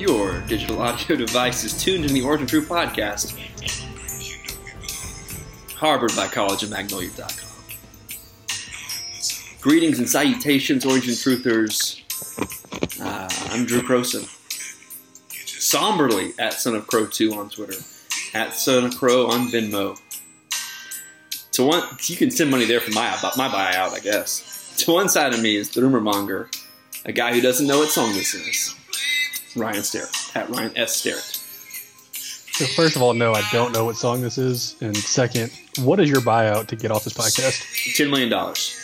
Your digital audio device is tuned in the Origin True podcast, harbored by collegeandmagnolia.com. Greetings and salutations, Origin Truthers. Uh, I'm Drew Croson. Somberly at Son of Crow 2 on Twitter, at Son of Crow on Venmo. To one, you can send money there for my my buyout, I guess. To one side of me is the rumor monger, a guy who doesn't know what song this is. Ryan Starrett at Ryan S. Starrett. So first of all, no, I don't know what song this is. And second, what is your buyout to get off this podcast? Ten million dollars.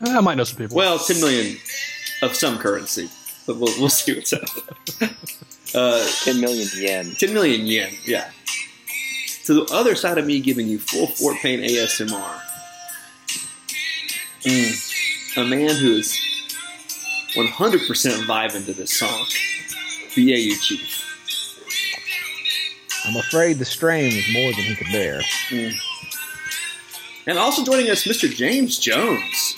I might know some people. Well, ten million of some currency, but we'll, we'll see what's up. uh, 10 million yen. ten million yen, yeah. To the other side of me giving you full Fort Payne ASMR. Mm, a man who is 100% vibing to this song. The AU Chief. I'm afraid the strain was more than he could bear. Mm. And also joining us, Mr. James Jones.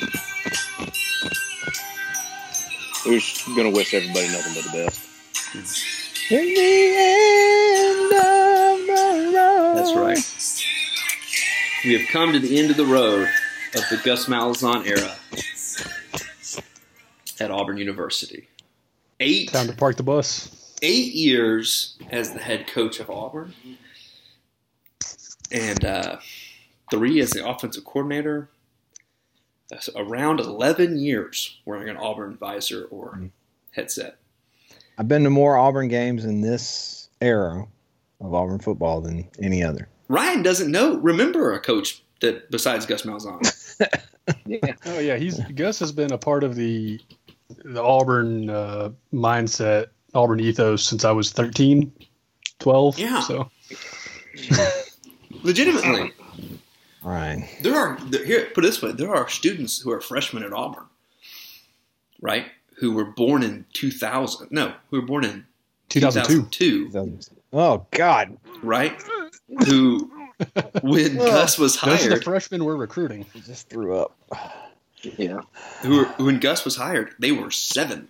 Who's going to wish everybody nothing but the best. In the end of the road. That's right. We have come to the end of the road of the Gus Malzahn era at Auburn University. Eight Time to park the bus. eight years as the head coach of Auburn, and uh, three as the offensive coordinator. That's around eleven years wearing an Auburn visor or headset. I've been to more Auburn games in this era of Auburn football than any other. Ryan doesn't know. Remember a coach that besides Gus Malzahn. Yeah. Oh yeah, he's Gus has been a part of the the Auburn uh, mindset, Auburn ethos since I was 13, 12. Yeah. So Legitimately. All right. There are there, here. Put it this way: there are students who are freshmen at Auburn, right? Who were born in 2000. No, who were born in 2002. 2002, Oh God. right? Who, when Gus was Those are the freshmen we're recruiting. I just threw up. Yeah. who were, when Gus was hired, they were seven.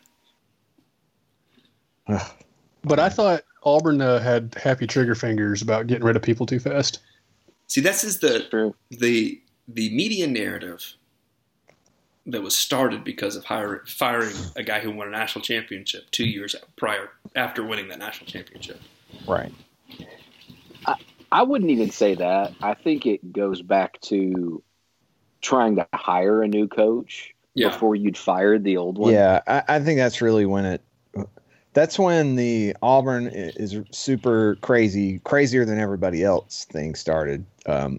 But I thought Auburn uh, had happy trigger fingers about getting rid of people too fast. See, this is the the the media narrative that was started because of hiring, firing a guy who won a national championship two years prior after winning that national championship. Right. I, I wouldn't even say that. I think it goes back to trying to hire a new coach Yeah. before you'd fired the old one. Yeah, I, I think that's really when it. That's when the Auburn is super crazy, crazier than everybody else thing started. Um,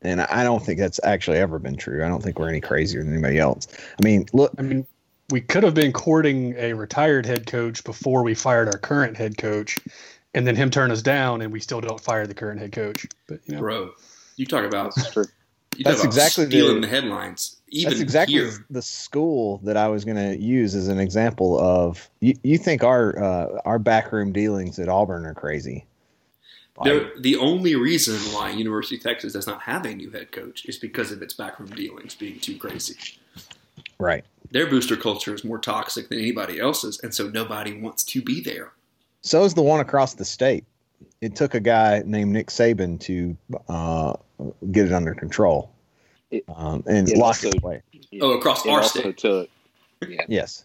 and I don't think that's actually ever been true. I don't think we're any crazier than anybody else. I mean, look, I mean, we could have been courting a retired head coach before we fired our current head coach, and then him turn us down, and we still don't fire the current head coach. But you know, Bro, you talk about That's true. You That's exactly the- stealing the, headlines. Even that's exactly here, the school that I was going to use as an example of. You, you think our uh, our backroom dealings at Auburn are crazy? They're- the only reason why University of Texas does not have a new head coach is because of its backroom dealings being too crazy. Right. Their booster culture is more toxic than anybody else's, and so nobody wants to be there. So is the one across the state. It took a guy named Nick Saban to uh, get it under control, It- um, and it lock also- it away. Oh, across it our also state. took yeah, Yes.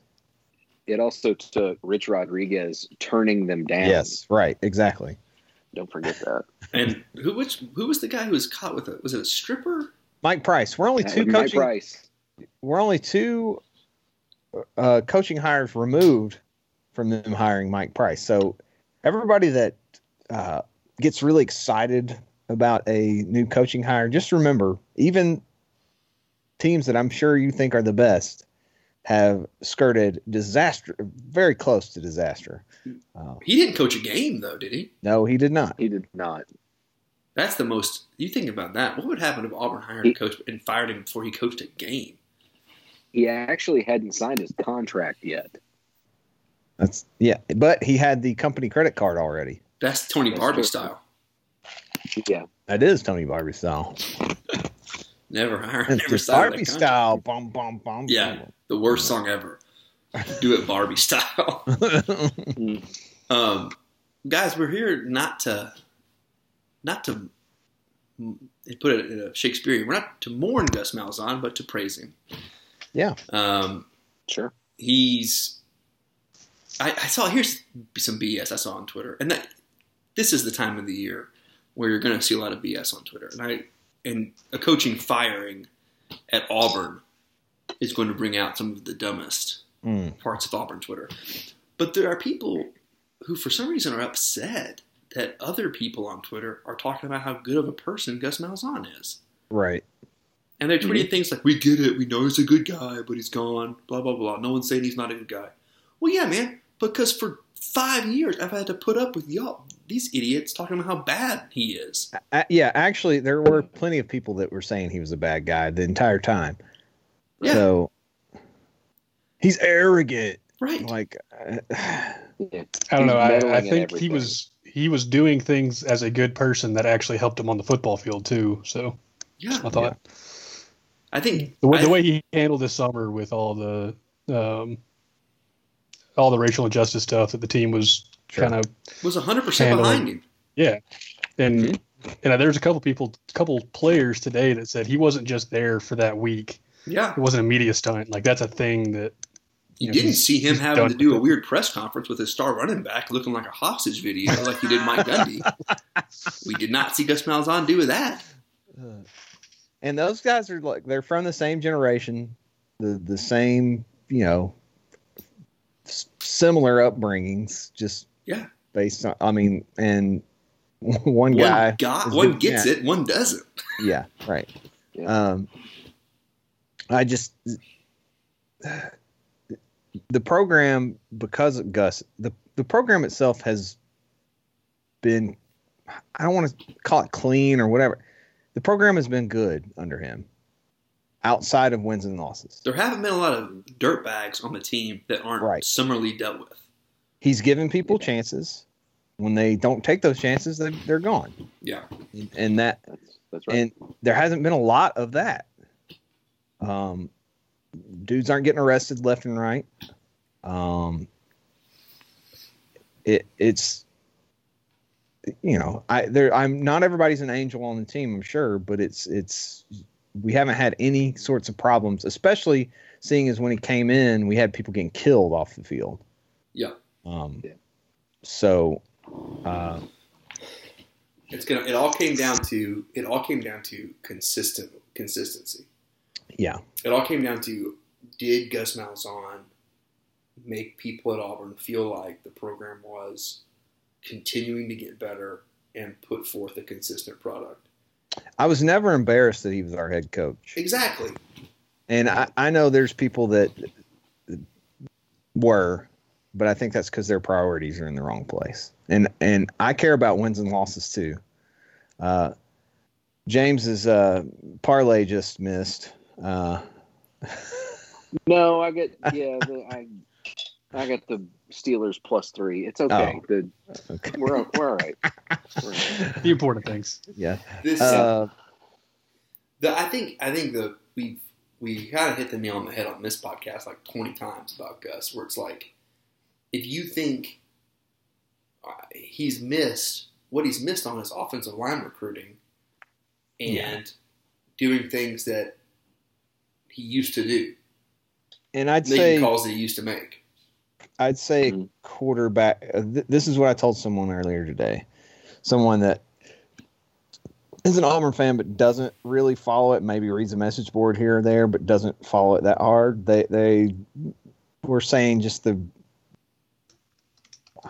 it also took Rich Rodriguez turning them down. Yes. Right. Exactly. Don't forget that. And who which who was the guy who was caught with it? Was it a stripper? Mike Price. We're only two would be Mike coaching. Price. we're only two uh, coaching hires removed from them hiring Mike Price. So everybody that uh, gets really excited about a new coaching hire, just remember, even teams that I'm sure you think are the best have skirted disaster, very close to disaster. Uh, He didn't coach a game though, did he? no, he did not. He did not. That's the most. You think about that. What would happen if Auburn hired a coach and fired him before he coached a game? He actually hadn't signed his contract yet. That's yeah, but he had the company credit card already. That's Tony That's Barbie true. style. Yeah. That is Tony Barbee style. Never hired. It's Never signed Barbie style. Bum bum bum. Yeah, the worst song ever. Do it Barbie style. Um, guys, we're here not to, not to put it in a Shakespearean. We're not to mourn Gus Malzahn, but to praise him. yeah. Um, Sure. he's. I, I saw here's some BS I saw on Twitter, and that this is the time of the year where you're going to see a lot of BS on Twitter, and I and a coaching firing at Auburn is going to bring out some of the dumbest Mm. parts of Auburn Twitter. But there are people who, for some reason, are upset that other people on Twitter are talking about how good of a person Gus Malzahn is. Right. And they're tweeting things like, "We get it. We know he's a good guy, but he's gone." Blah blah blah. No one's saying he's not a good guy. Well, yeah, man. Because for five years, I've had to put up with y'all, these idiots, talking about how bad he is. Uh, yeah, actually, there were plenty of people that were saying he was a bad guy the entire time. Yeah. So he's arrogant. Right. Like, uh, I don't know. I, I think he was he was doing things as a good person that actually helped him on the football field too. So Yeah. I thought I think the way I- the way he handled this summer with all the um, all the racial injustice stuff that the team was Sure. kind of was 100 percent handling- behind him. yeah, and mm-hmm. and there's a couple people, a couple players today that said he wasn't just there for that week. Yeah. It wasn't a media stunt. Like that's a thing that You know, didn't see him having to do a weird press conference with his star running back looking like a hostage video like he did Mike Gundy. we did not see Gus Malzahn do that. Uh, and those guys are like they're from the same generation, the the same you know, similar upbringings, just Yeah. based on. I mean, and one One guy, got one doing gets that. it, one doesn't. Yeah, right. Yeah. Um, I just the program because of Gus, the the program itself has been I don't want to call it clean or whatever. The program has been good under him, outside of wins and losses. There haven't been a lot of dirt bags on the team that aren't Right. similarly dealt with. He's given people chances. When they don't take those chances, they, they're gone, Yeah. and that That's that's right. and there hasn't been a lot of that. Um, dudes aren't getting arrested left and right. Um, it it's you know I there I'm not everybody's an angel on the team I'm sure, but it's it's we haven't had any sorts of problems, especially seeing as when he came in, we had people getting killed off the field. Yeah. Um, Yeah. so uh, It's gonna it all came down to it all came down to consistent consistency. yeah, It all came down to did Gus Malzahn make people at Auburn feel like the program was continuing to get better and put forth a consistent product. I was never embarrassed that he was our head coach. Exactly. And I, I know there's people that were, but I think that's because their priorities are in the wrong place. And and I care about wins and losses too. Uh, James's uh, parlay just missed. Uh, no, I get yeah. The, I I got the Steelers plus three. It's okay. Oh. The, okay. we're we're all right. We're all right. the important things. Yeah. This Uh, the I think I think the we we kind of hit the nail on the head on this podcast like twenty times about Gus, where it's like if you think uh, he's missed what he's missed on is offensive line recruiting and Yeah. doing things that he used to do, and I'd making say calls that he used to make. I'd say Mhm. quarterback. Uh, th- this is what I told someone earlier today. Someone that is an Auburn fan, but doesn't really follow it. Maybe reads a message board here or there, but doesn't follow it that hard. They they were saying just the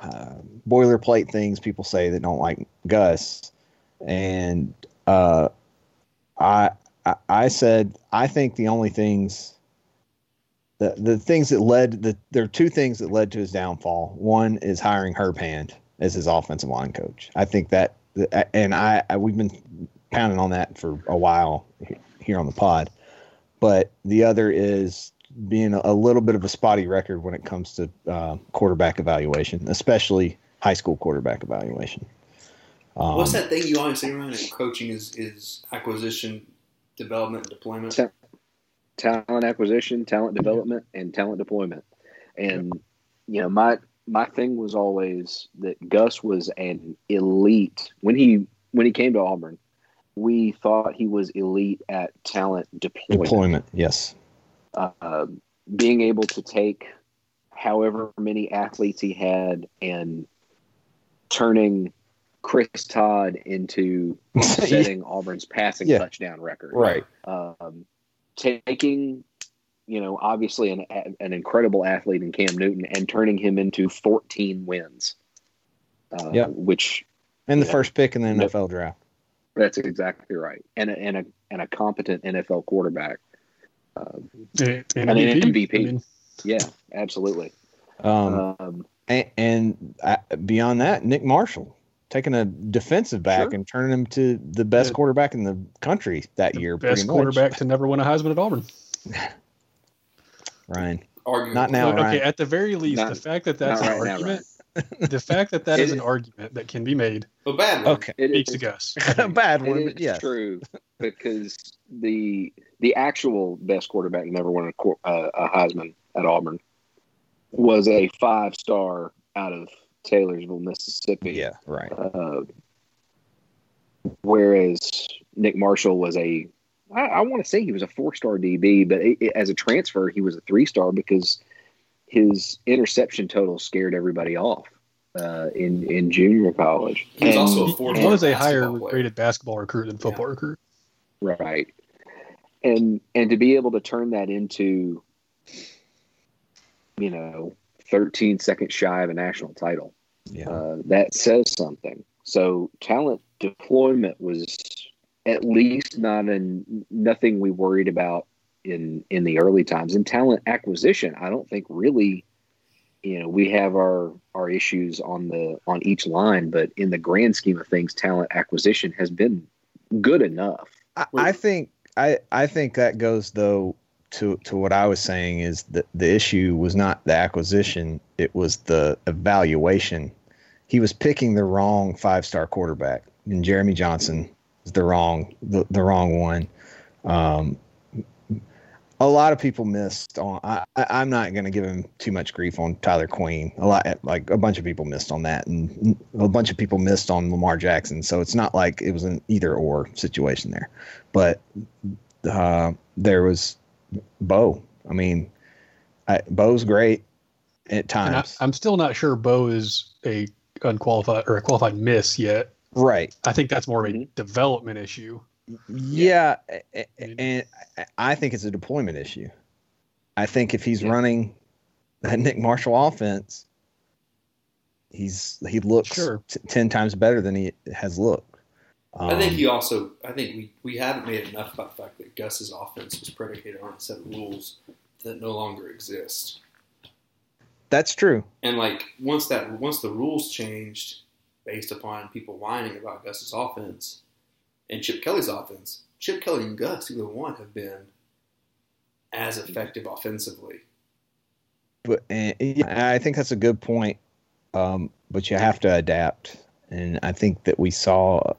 uh, boilerplate things people say that don't like Gus, and uh, I, I I said I think the only things the the things that led the there are two things that led to his downfall. One is hiring Herb Hand as his offensive line coach. I think that and I, I we've been pounding on that for a while here on the pod. But the other is being a, little bit of a spotty record when it comes to uh, quarterback evaluation, especially high school quarterback evaluation. Um, What's that thing you always say around it? Coaching is, is acquisition, development, and deployment. Talent acquisition, talent development, and talent deployment. And you know, my my thing was always that Gus was an elite when he when he came to Auburn. We thought he was elite at talent deployment. Deployment, yes. Uh, being able to take however many athletes he had and turning Chris Todd into setting Auburn's passing yeah. touchdown record. Right. Um, taking you know, obviously an an incredible athlete in Cam Newton and turning him into 14 wins. Uh, yeah, which and the know, first pick in the NFL draft. That's exactly right, and a, and a and a competent NFL quarterback, um, and, an MVP. I mean. Yeah, absolutely. Um, um and, and uh, beyond that, Nick Marshall taking a defensive back sure. and turning him to the best yeah. quarterback in the country that the year. Best quarterback to never win a Heisman at Auburn. Ryan. Arguing. Not now. Okay, Ryan. at the very least, not, the fact that that's an right argument, now, the fact that that is an argument that can be made. A bad one. Okay, it speaks to Gus. a bad one, but yes, true because the the actual best quarterback never won a, uh, a Heisman at Auburn was a five star out of Taylorsville, Mississippi. Yeah, right. Uh, whereas Nick Marshall was a I, I want to say he was a four star DB, but it, it, as a transfer, he was a three star because his interception total scared everybody off uh, in in junior college. He was and also a four. He was a higher player. rated basketball recruit than football yeah. recruit. Right, and and to be able to turn that into, you know, 13 seconds shy of a national title, yeah, uh, that says something. So talent deployment was at least not in nothing we worried about in in the early times. and talent acquisition, I don't think really, you know, we have our our issues on the on each line, but in the grand scheme of things, talent acquisition has been good enough. I, I think I I think that goes though to to what I was saying is that the issue was not the acquisition, it was the evaluation. He was picking the wrong five star quarterback and Jeremy Johnson is the wrong the, the wrong one. Um, a lot of people missed on. I, I'm not going to give him too much grief on Tyler Queen. A lot, like a bunch of people missed on that, and a bunch of people missed on Lamar Jackson. So it's not like it was an either or situation there. But uh, there was Bo. I mean, I, Bo's great at times. I, am still not sure Bo is a unqualified or a qualified miss yet. Right. I think that's more of a mm-hmm. development issue. Yeah, and I think it's a deployment issue. I think if he's yeah. running that Nick Marshall offense, he's he looks sure. t- ten times better than he has looked. Um, I think he um, also. I think we we haven't made enough about the fact that Gus's offense was predicated on a set of rules that no longer exist. That's true. And like once that once the rules changed, based upon people whining about Gus's offense and Chip Kelly's offense. Chip Kelly and Gus, either one, have been as effective offensively. But and, I think that's a good point. Um, but you have to adapt, and I think that we saw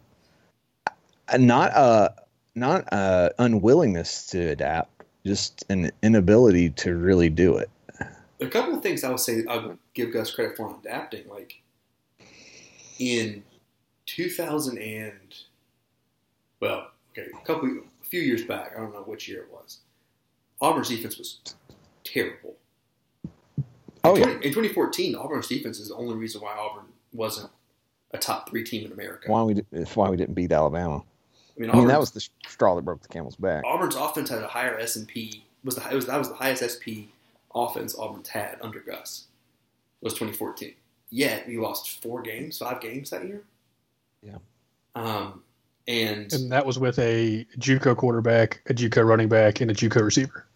uh, not a not a unwillingness to adapt, just an inability to really do it. A couple of things I would say I would give Gus credit for on adapting, like in 2000 and well, okay, a couple, a few years back, I don't know which year it was. Auburn's defense was terrible. Oh, in, 20, yeah. in 2014, Auburn's defense is the only reason why Auburn wasn't a top three team in America. Why we? It's why we didn't beat Alabama. I mean, I mean, that was the straw that broke the camel's back. Auburn's offense had a higher S and P. Was the it was that was the highest SP offense Auburn's had under Gus. Was 2014. Yet we lost four games, five games that year. Yeah. Um, and And that was with a JUCO quarterback, a JUCO running back, and a JUCO receiver.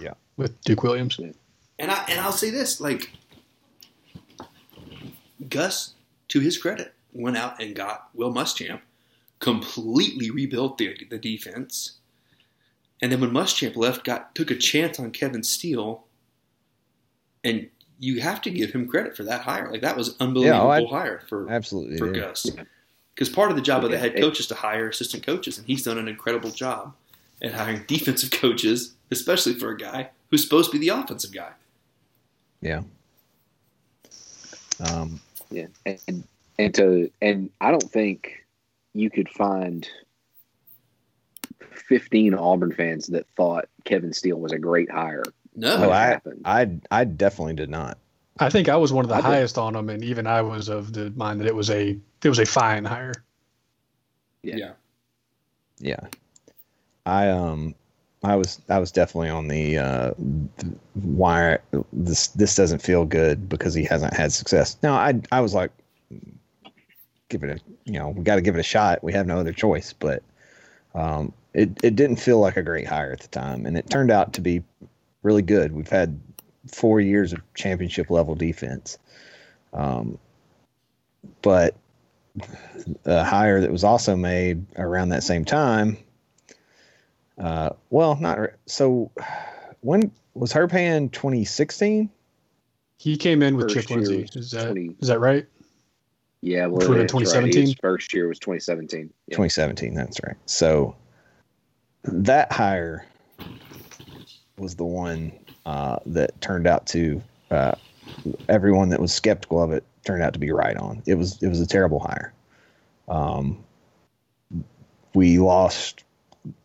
Yeah. With Duke Williams. And I and I'll say this, like Gus, to his credit, went out and got Will Muschamp, completely rebuilt the the defense. And then when Muschamp left, got took a chance on Kevin Steele. And you have to give him credit for that hire. Like that was an oh, unbelievable I- hire for Absolutely. for yeah. Gus. Because part of the job of the head coach is to hire assistant coaches, and he's done an incredible job at hiring defensive coaches, especially for a guy who's supposed to be the offensive guy. Yeah. Um, Yeah, and and to and I don't think you could find fifteen Auburn fans that thought Kevin Steele was a great hire. No, oh, I. I, I definitely did not. I think I was one of the I did. highest on him, and even I was of the mind that it was a it was a fine hire. Yeah. yeah. Yeah. I um I was I was definitely on the uh th- why this this doesn't feel good because he hasn't had success. Now I I was like give it a you know, we got to give it a shot. We have no other choice, but um it it didn't feel like a great hire at the time and it turned out to be really good. We've had 4 years of championship level defense. Um but a hire that was also made around that same time. Uh, well, not re- so. When was Herb Hand 2016? He came in with First Chip Lindsey. Is that 20 is that right? Yeah, well, Which would have that's been right. 2017? First year was 2017. Yeah. 2017. That's right. So that hire was the one uh, that turned out to uh, everyone that was skeptical of it turned out to be right on. It was it was a terrible hire. Um, we lost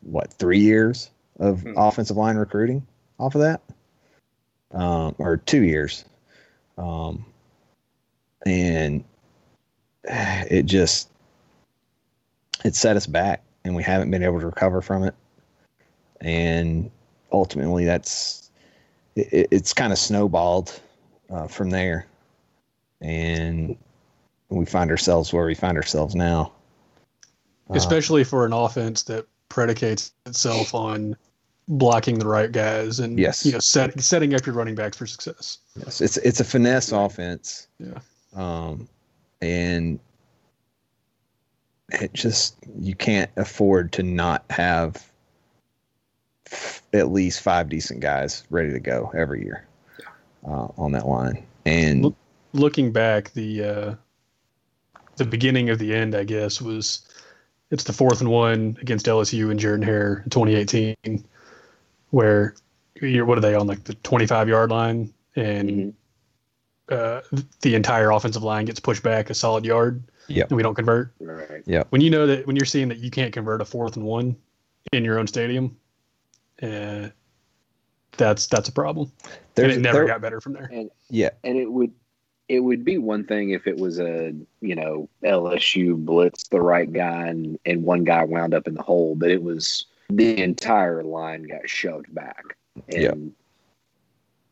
what three years of Hmm. offensive line recruiting off of that, um, or two years, um, and it just it set us back, and we haven't been able to recover from it. And ultimately, that's it, it's kind of snowballed uh, from there, and we find ourselves where we find ourselves now. Uh, Especially for an offense that predicates itself on blocking the right guys and Yes. you know set, setting up your running backs for success. Yes, it's it's a finesse offense. Yeah. Um, and it just you can't afford to not have at least five decent guys ready to go every year uh, on that line. And Look- Looking back, the uh, the beginning of the end, I guess, was it's the fourth and one against LSU and Jordan Hare in 2018, where you're what are they on like the 25 yard line and Mhm. uh, the entire offensive line gets pushed back a solid yard Yep. and we don't convert. Right. When you know that when you're seeing that you can't convert a fourth and one in your own stadium, uh, that's that's a problem. and it never there- got better from there. And, yeah, And it would it would be one thing if it was a you know LSU blitz the right guy and, and one guy wound up in the hole, but it was the entire line got shoved back. And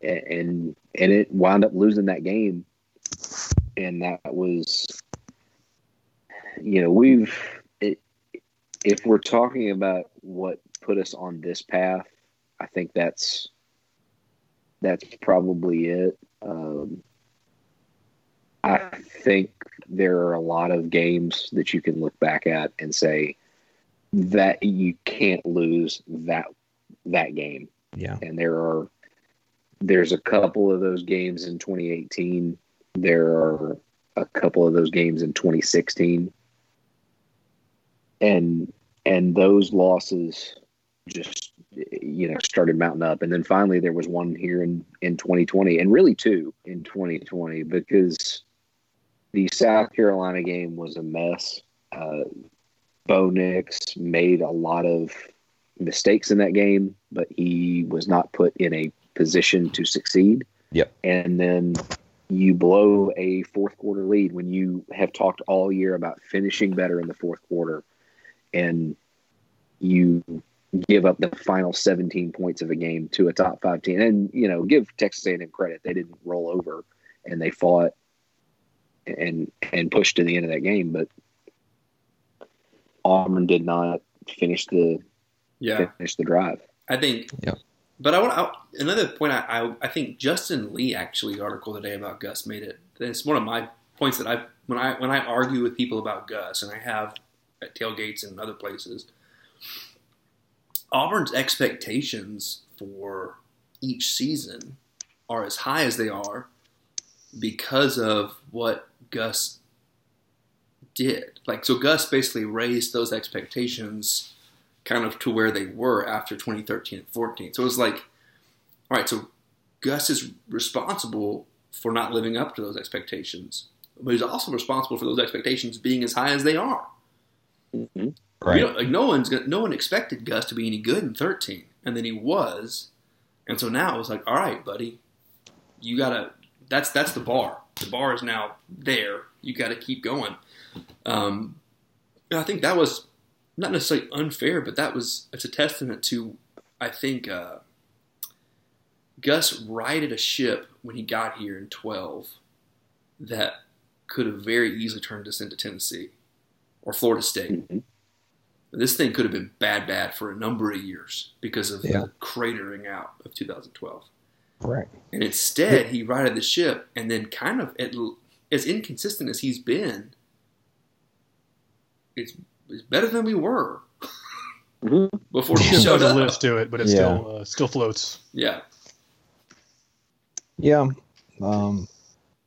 and and it wound up losing that game. And that was you know, we've it, if we're talking about what put us on this path, I think that's that's probably it. Um, I think there are a lot of games that you can look back at and say that you can't lose that that game. yeah, And there are there's a couple of those games in 2018. There are a couple of those games in 2016. And and those losses just you know started mounting up and then finally there was one here in in 2020 and really two in 2020 because the South Carolina game was a mess. Uh, Bo Nix made a lot of mistakes in that game, but he was not put in a position to succeed. Yep. And then you blow a fourth quarter lead when you have talked all year about finishing better in the fourth quarter and you give up the final 17 points of a game to a top five team. And, you know, give Texas A&M credit. They didn't roll over and they fought and and pushed to the end of that game. But Auburn did not finish the Yeah, finish the drive. I think. Yeah. But I want I, another point. I, I I think Justin Lee actually article today about Gus made it. It's one of my points that I when I when I argue with people about Gus, and I have at tailgates and other places. Auburn's expectations for each season are as high as they are because of what Gus did. Like so Gus basically raised those expectations kind of to where they were after 2013 and 14. So it was like all right, so Gus is responsible for not living up to those expectations. But he's also responsible for those expectations being as high as they are. Mm-hmm. Right. You know, like no one's gonna, no one expected Gus to be any good in 13, and then he was, and so now it was like, all right, buddy, you gotta. That's that's the bar. The bar is now there. You got to keep going. Um, I think that was not necessarily unfair, but that was it's a testament to I think uh, Gus righted a ship when he got here in 12 that could have very easily turned us into Tennessee or Florida State. Mhm. This thing could have been bad, bad for a number of years because of Yeah. the cratering out of 2012. Right. And instead, he righted the ship, and then kind of at, as inconsistent as he's been, it's, it's better than we were Mhm. before he showed no up. lift to it, but it Yeah. still uh, still floats. Yeah, Yeah. Um,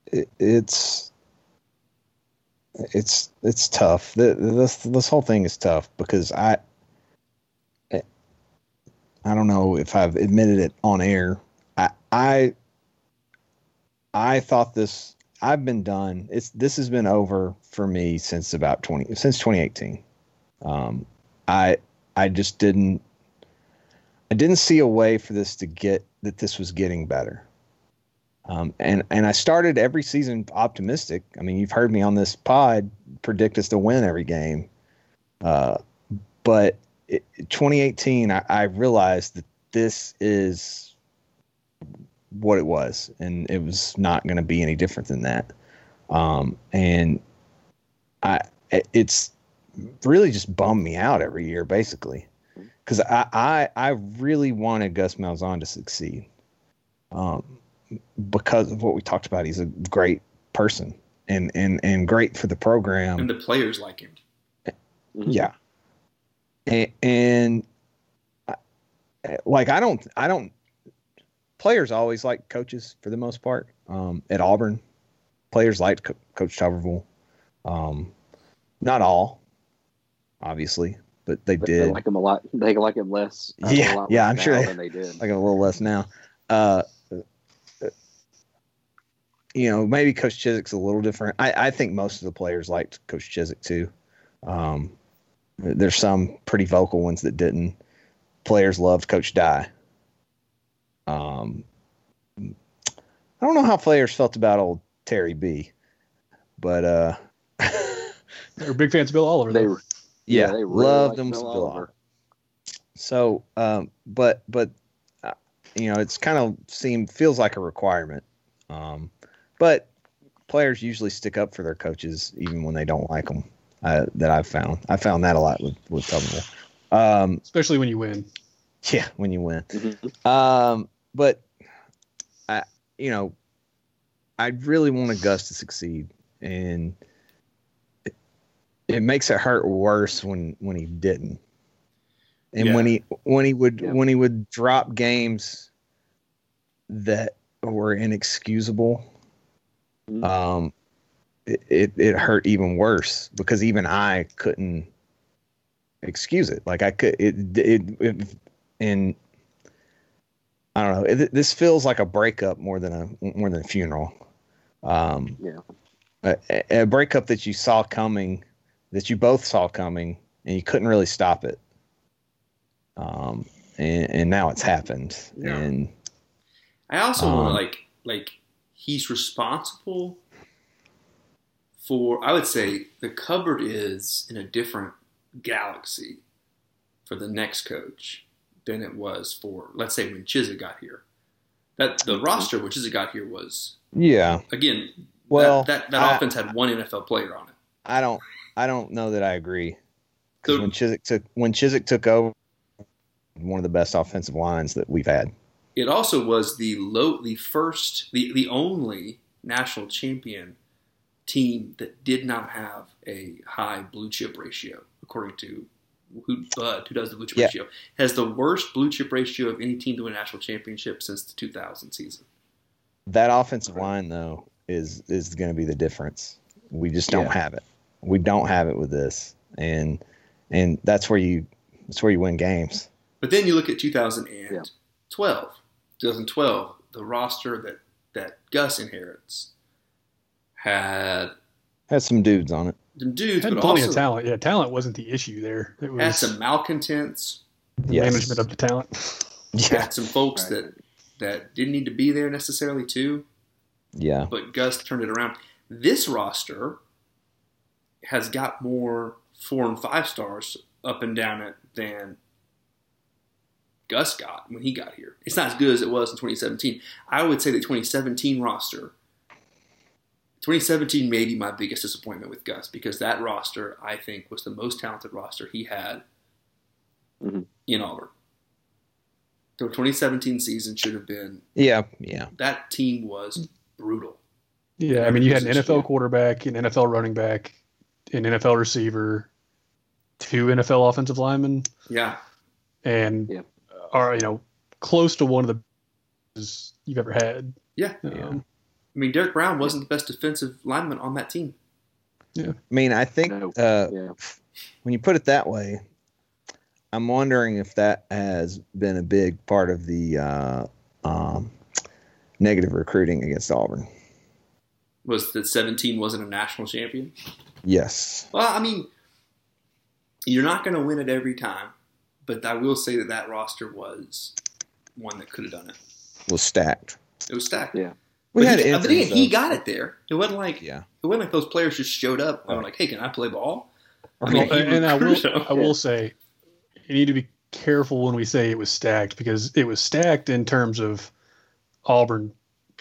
it, it's it's it's tough. This this whole thing is tough because I I don't know if I've admitted it on air. I I I thought this I've been done. It's this has been over for me since about 20 since 2018. Um I I just didn't I didn't see a way for this to get that this was getting better. Um, and and I started every season optimistic. I mean, you've heard me on this pod predict us to win every game. Uh, but it, 2018, I, I realized that this is what it was, and it was not going to be any different than that. Um, and I, it's really just bummed me out every year, basically, because I, I I really wanted Gus Malzahn to succeed. Um, because of what we talked about. He's a great person and and and great for the program. and the players like him. Mhm. yeah, and, and I- like I don't I don't players always like coaches for the most part. Um, at Auburn, players liked Co- Coach Tuberville. Um, not all, obviously, but they But did. They like him a lot. They like him less. uh, Yeah, a lot yeah, I'm sure they- than they did. like him a little less now. Uh, you know, maybe Coach Chizik's a little different. I, I think most of the players liked Coach Chizik too. Um, there's some pretty vocal ones that didn't. Players loved Coach Dye. Um, I don't know how players felt about old Terry B, but uh, They're big fans of Bill Oliver. They though. were- yeah, they really loved liked them. Bill Bill Oliver. Oliver. So, um, but but uh, you know, it's kind of seemed feels like a requirement. Um, but players usually stick up for their coaches even when they don't like them. Uh, that I've found. I found that a lot with with Tuberville. Um, especially when you win. yeah, when you win. Mhm. Um, but I, you know, I really wanted Gus to succeed, and it, it makes it hurt worse when when he didn't, and when he when he would Yeah. when he would drop games that were inexcusable. Mhm. Um, it, it it hurt even worse because even I couldn't excuse it. Like I could it it, it and I don't know. It, this feels like a breakup more than a more than a funeral. Um, Yeah. a, a breakup that you saw coming, that you both saw coming, and you couldn't really stop it. Um, and, and now it's happened, Yeah. and I also want Um, to like like he's responsible for I would say the cupboard is in a different galaxy for the next coach than it was for, let's say, when Chizik got here. That the mm-hmm. roster when Chizik got here was Yeah. again. Well, that that, that I- offense had one NFL player on it. I don't I don't know that I agree. Because when Chizik took when Chizik took over, one of the best offensive lines that we've had. It also was the low, the first, the the only national champion team that did not have a high blue chip ratio, according to who Bud, who does the blue chip Yeah. ratio, has the worst blue chip ratio of any team to win a national championship since the 2000 season. That offensive line though is is going to be the difference. We just don't Yeah. have it. We don't have it with this, and and that's where you that's where you win games. But then you look at 2012, 2012, the roster that that Gus inherits had Had some dudes on it. some dudes, Had but plenty also of talent. Yeah, talent wasn't the issue there. It had some malcontents. Yes. management of the talent. Yeah. had some folks that that didn't need to be there necessarily too, Yeah. but Gus turned it around. This roster has got more four and five stars up and down it than Gus got when he got here. It's not as good as it was in 2017. I would say the 2017 roster, 2017 may be my biggest disappointment with Gus because that roster I think was the most talented roster he had Mhm. in Auburn. The 2017 season should have been Yeah. Yeah. that team was brutal. Yeah, I mean, you had an NFL quarterback, an NFL running back, an NFL receiver, two NFL offensive linemen, Yeah, and Yeah. Are you know close to one of the best you've ever had. yeah. Um, I mean, Derrick Brown wasn't the best defensive lineman on that team. Yeah. I mean, I think No. uh, Yeah. when you put it that way, I'm wondering if that has been a big part of the uh, um, negative recruiting against Auburn. Was that 17 wasn't a national champion? Yes. Well, I mean, you're not going to win it every time, but I will say that that roster was one that could have done it. Was stacked. It was stacked. Yeah. We but had he, but again, he got it there. It wasn't like Yeah. it wasn't like those players just showed up and were oh. like, "Hey, can I play ball?" I mean, he and I will, recruited. I will say, you need to be careful when we say it was stacked because it was stacked in terms of Auburn,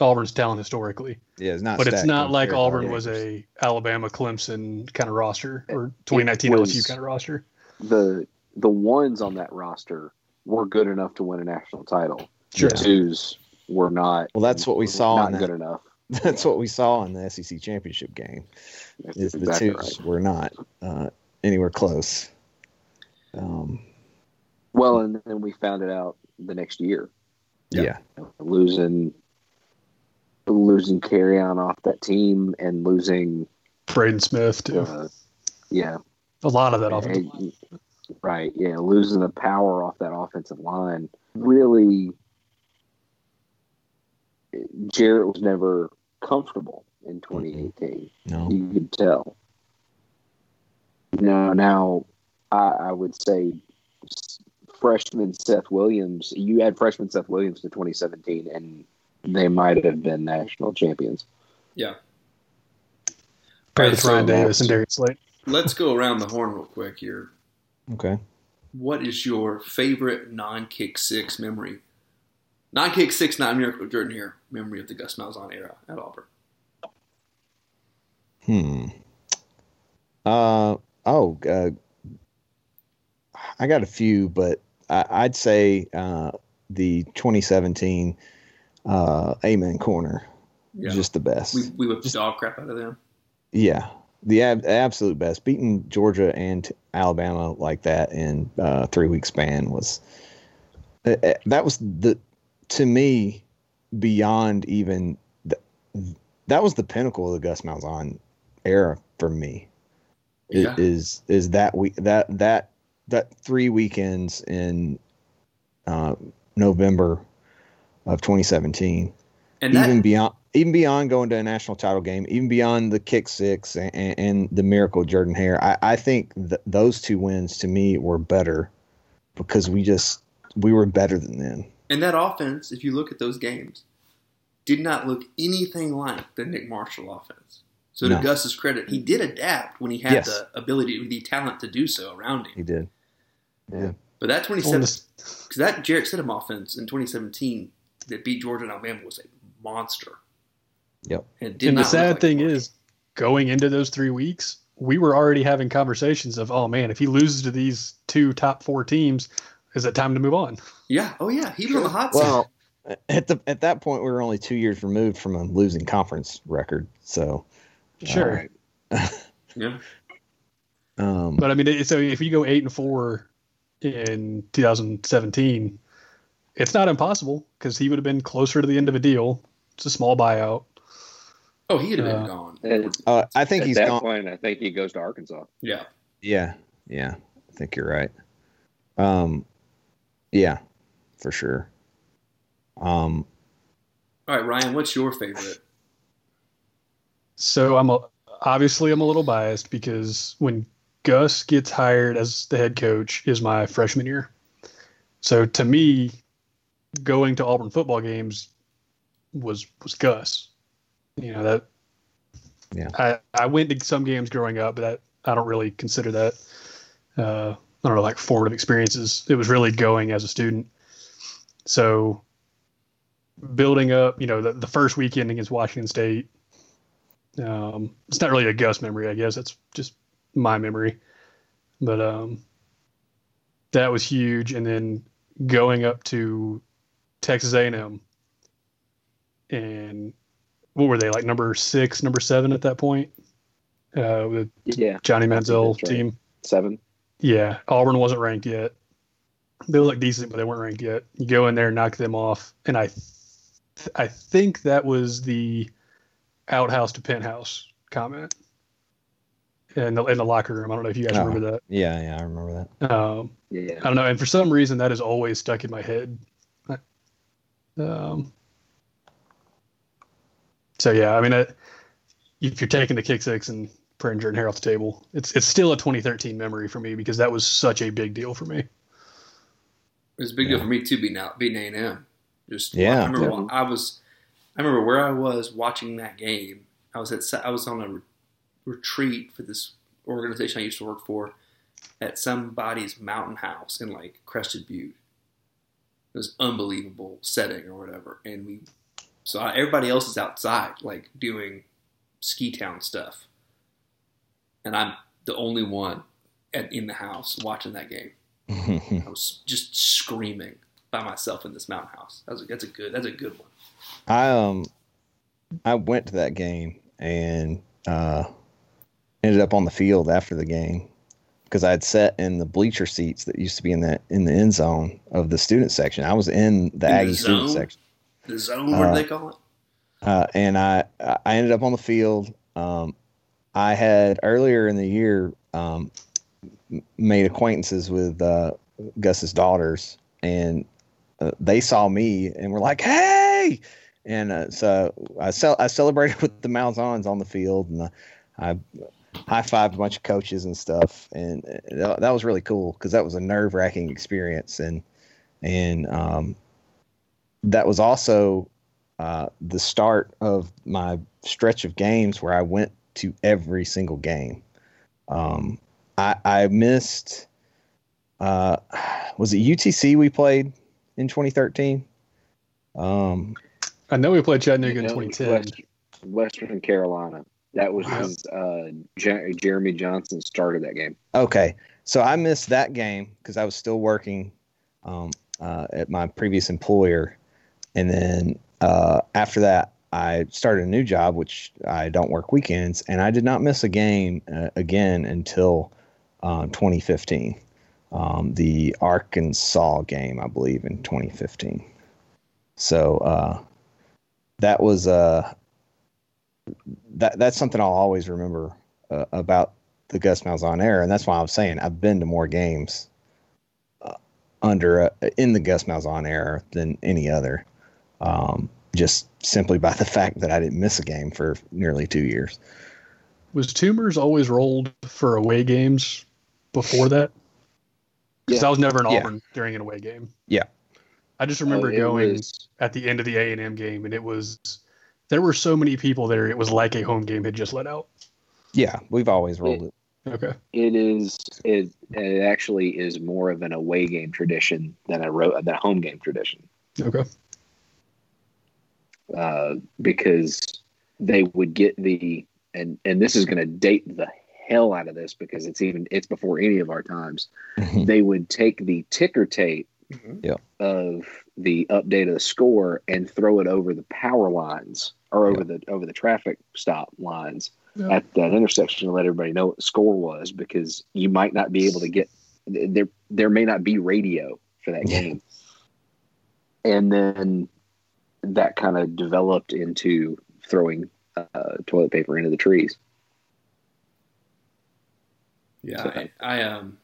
Auburn's talent historically. Yeah, it's not. but it's not like territory Auburn was a Alabama, Clemson kind of roster or 2019 LSU kind of roster. The the ones on that roster were good enough to win a national title. Sure. The twos were not. Well, that's what we saw Not in that- good enough. That's what we saw in the SEC championship game. That's Is the exactly twos right. were not uh, anywhere close. Um, Well, and then we found it out the next year, yeah. losing losing Kerryon off that team and losing. Braden Smith too. Uh, yeah, a lot of that offensive and- line. Right. Yeah, losing the power off that offensive line mm-hmm. really. Jarrett was never comfortable in mm-hmm. 2018. No. You could tell. No, now I, I would say freshman Seth Williams. You had freshman Seth Williams to 2017, and they might have been national champions. Yeah. Paired Right, with so Ryan Davis and Darius Slayton. Let's go around the horn real quick here. Okay. What is your favorite non-kick six memory? Non-kick six, not miracle Jordan Hare. Memory of the Gus Malzahn era at Auburn. Hmm. Uh oh. Uh, I got a few, but I, I'd say uh, the 2017 uh, Amen Corner Yeah. just the best. We we whipped the dog crap out of them. yeah, the ab- absolute best. Beating Georgia and Alabama like that in uh, three week span was uh, that was the to me beyond even the, that was the pinnacle of the Gus Malzahn era for me. Yeah. Is is that week that that that three weekends in uh, November of 2017 And that even beyond even beyond going to a national title game, even beyond the kick six and, and, and the miracle Jordan Hare, I, I think th- those two wins to me were better because we just we were better than them. and that offense, if you look at those games, did not look anything like the Nick Marshall offense. So to No. Gus's credit, he did adapt when he had Yes. the ability, the talent to do so around him. He did. But that On 27 because that Jarrett Stidham offense in 2017 that beat Georgia and Alabama was a monster. Yep. And, and the sad like thing Georgia. is, going into those three weeks, we were already having conversations of, oh man, if he loses to these two top four teams, is it time to move on? yeah, oh yeah, he was on the hot seat. Well, at the at that point, we were only two years removed from a losing conference record. So, Sure. yeah, um, But I mean, so if you go eight and four in 2017, it's not impossible because he would have been closer to the end of a deal. It's a small buyout. Oh, he'd have been Uh, gone. And uh, I think at he's that gone. point, I think he goes to Arkansas. Yeah, Yeah, yeah, I think you're right. Um, yeah, for sure. Um, all right, Ryan, what's your favorite? So I'm a, obviously I'm a little biased because when Gus gets hired as the head coach is my freshman year. So to me, going to Auburn football games was was Gus. You know that. Yeah. I I went to some games growing up, but that I don't really consider that. Uh, I don't know, like formative experiences. It was really going as a student. So building up, you know, the, the first weekend against Washington State, um, it's not really a Gus memory, I guess. That's just my memory. But um, that was huge. And then going up to Texas A&M, and what were they like number six, number seven at that point? Uh, with Yeah, Johnny Manziel right. team. seven. Yeah, Auburn wasn't ranked yet. They looked decent, but they weren't ranked yet. You go in there, knock them off, and I, th- I think that was the outhouse to penthouse comment in the in the locker room. I don't know if you guys Oh. remember that. yeah, yeah, I remember that. Um, Yeah, I don't know, and for some reason that is always stuck in my head. Um, so yeah, I mean, I, if you're taking the kick six and putting Jordan Hare off the table, it's it's still a 2013 memory for me because that was such a big deal for me. It was a big deal for me too, beating out beating A and M. Just Yeah. I remember Yeah. I was, I remember where I was watching that game. I was at I was on a re- retreat for this organization I used to work for at somebody's mountain house in like Crested Butte. It was unbelievable setting or whatever, and we so everybody else is outside like doing ski town stuff, and I'm the only one at, in the house watching that game. I was just screaming by myself in this mountain house. That was that's a good. That's a good one. I um I went to that game and uh ended up on the field after the game because I had sat in the bleacher seats that used to be in that in the end zone of the student section. I was in the In the Aggie student section. The zone. What Uh, do they call it? uh, and I I ended up on the field. Um, I had earlier in the year um, made acquaintances with uh, Gus's daughters, and uh, they saw me and were like, "Hey!" And uh, so I cel- I celebrated with the Malzahns on the field, and uh, I high fived a bunch of coaches and stuff, and uh, that, that was really cool because that was a nerve wracking experience, and and um, that was also uh, the start of my stretch of games where I went to every single game. Um, I, I missed. Uh, was it UTC we played in 2013? Um, I know we played Chattanooga in 2010. West- Western Carolina. That was Wow. his, uh, Jer- Jeremy Johnson started that game. Okay, so I missed that game because I was still working um, uh, at my previous employer, and then uh, after that, I started a new job, which I don't work weekends, and I did not miss a game uh, again until um, 2015, um, the Arkansas game, I believe, in 2015. So uh, that was uh, that that's something I'll always remember uh, about the Gus Malzahn era, and that's why I'm saying I've been to more games uh, under uh, in the Gus Malzahn era than any other, um, just simply by the fact that I didn't miss a game for nearly two years. Was Toomer's always rolled for away games before that? Because I was never in Yeah. Auburn during an away game. Yeah. I just remember Uh, going was- at the end of the A and M game, and it was there were so many people there. It was like a home game had just let out. Yeah, we've always rolled it. Okay. It is it, it actually is more of an away game tradition than a ro- than a home game tradition Okay. Uh, because they would get the and and this is going to date the hell out of this because it's even it's before any of our times. they would take the ticker tape Yeah. of the update of the score and throw it over the power lines or over the over the traffic stop lines Yeah. at that intersection to let everybody know what the score was because you might not be able to get there there may not be radio for that Yeah. game and then that kind of developed into throwing uh, toilet paper into the trees Yeah, So- I, I um,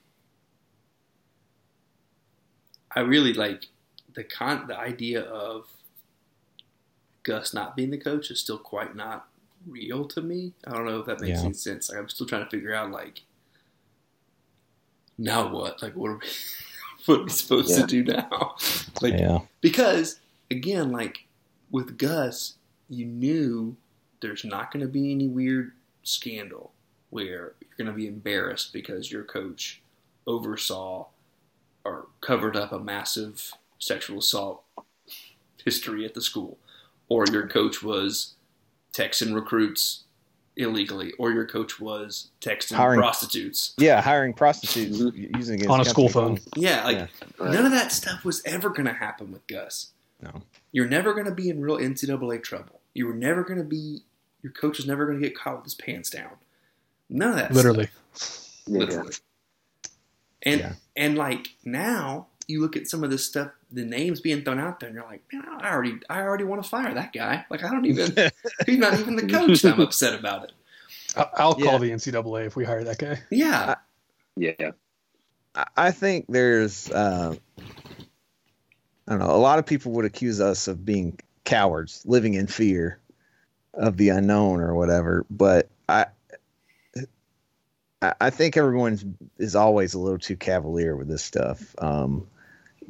I really like the con. The idea of Gus not being the coach is still quite not real to me. I don't know if that makes Yeah. any sense. Like, I'm still trying to figure out like, now what? Like, what are we? what are we supposed Yeah. to do now? like, yeah. because again, like with Gus, you knew there's not going to be any weird scandal where you're going to be embarrassed because your coach oversaw or covered up a massive sexual assault history at the school, or your coach was texting recruits illegally, or your coach was texting Hiring- prostitutes. Yeah, hiring prostitutes mm-hmm. using On a school company phone. Yeah, like Yeah. none of that stuff was ever going to happen with Gus. No. You're never going to be in real NCAA trouble. You were never going to be. Your coach is never going to get caught with his pants down. None of that. Literally. stuff. literally. And Yeah. and like now, you look at some of this stuff, the names being thrown out there, and you're like, man, I already, I already want to fire that guy. Like I don't even. he's not even the coach. I'm upset about it. I- I'll Yeah. call the NCAA if we hire that guy. Yeah. yeah I- I think there's, uh, I don't know, a lot of people would accuse us of being cowards, living in fear of the unknown or whatever. But I, I I think everyone is always a little too cavalier with this stuff, um,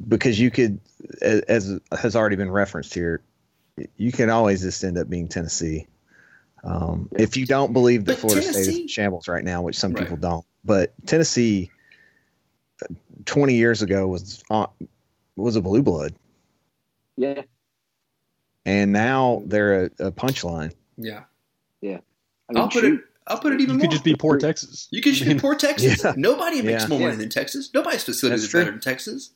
because you could, as has already been referenced here, you can always just end up being Tennessee. Um, if you don't believe that But Florida State is in shambles right now, which some Right. people don't, but Tennessee 20 years ago was on, was a blue blood yeah and now they're a, a punchline Yeah. I mean, I'll put shoot, it. I'll put it even more. You more. could just be poor Texas. You could just be poor Texas. Yeah. Nobody makes Yeah. more money Yeah. than Texas. Nobody's facilities That's is true. better than Texas.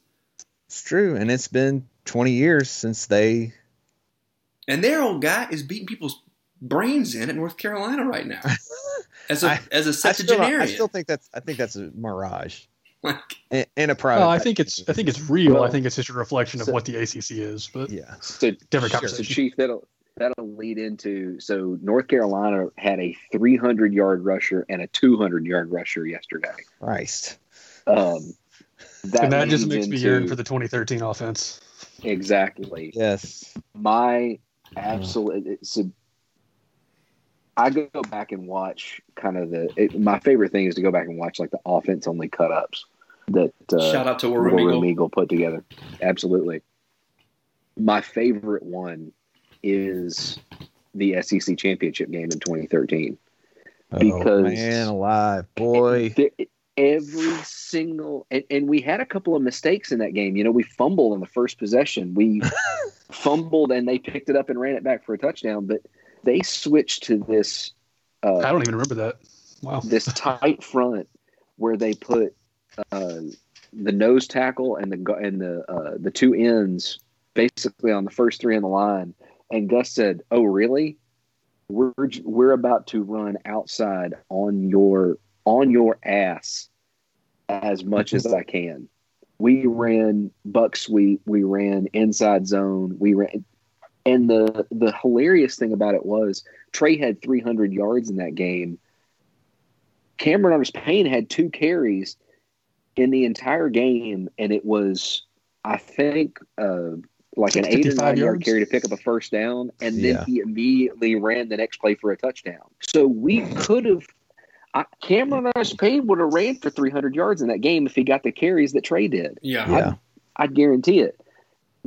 it's true and it's been 20 years since they And their old guy is beating people's brains in at North Carolina right now as a I- as a a I still, septuagenarian. I still think that's I think that's a mirage like, and, and a private Well, I think it's I think it's real. Well, I think it's just a reflection of what the ACC is. But yeah so, Different so conversation. chief that'll that'll lead into so north carolina had a 300 yard rusher and a 200 yard rusher yesterday Christ um that, and that just leads makes me yearn for the 2013 offense. exactly yes my absolute it's a, I go back and watch kind of the it, my favorite thing is to go back and watch like the offense only cut ups that uh, shout out to War War Room Room Eagle. Eagle put together. Absolutely. My favorite one is the SEC championship game in 2013. Because- oh, man alive boy There- every single and, and we had a couple of mistakes in that game. You know, we fumbled on the first possession. We fumbled and they picked it up and ran it back for a touchdown. But they switched to this I uh, don't even remember that. Wow. this tight front where they put uh, the nose tackle and the and the uh, the two ends basically on the first three on the line. And Gus said, "Oh, really? We're we're about to run outside on your on your ass as much as I can." We ran buck sweep, we ran inside zone, we ran. And the the hilarious thing about it was Trey had 300 yards in that game. Cameron Artis Payne had two carries in the entire game, and it was, I think, uh, like an eight or 55 nine yard carry to pick up a first down, and then Yeah. he immediately ran the next play for a touchdown. So we could have. Cameron Artis Payne would have ran for 300 yards in that game if he got the carries that Trey did. Yeah. yeah I guarantee it.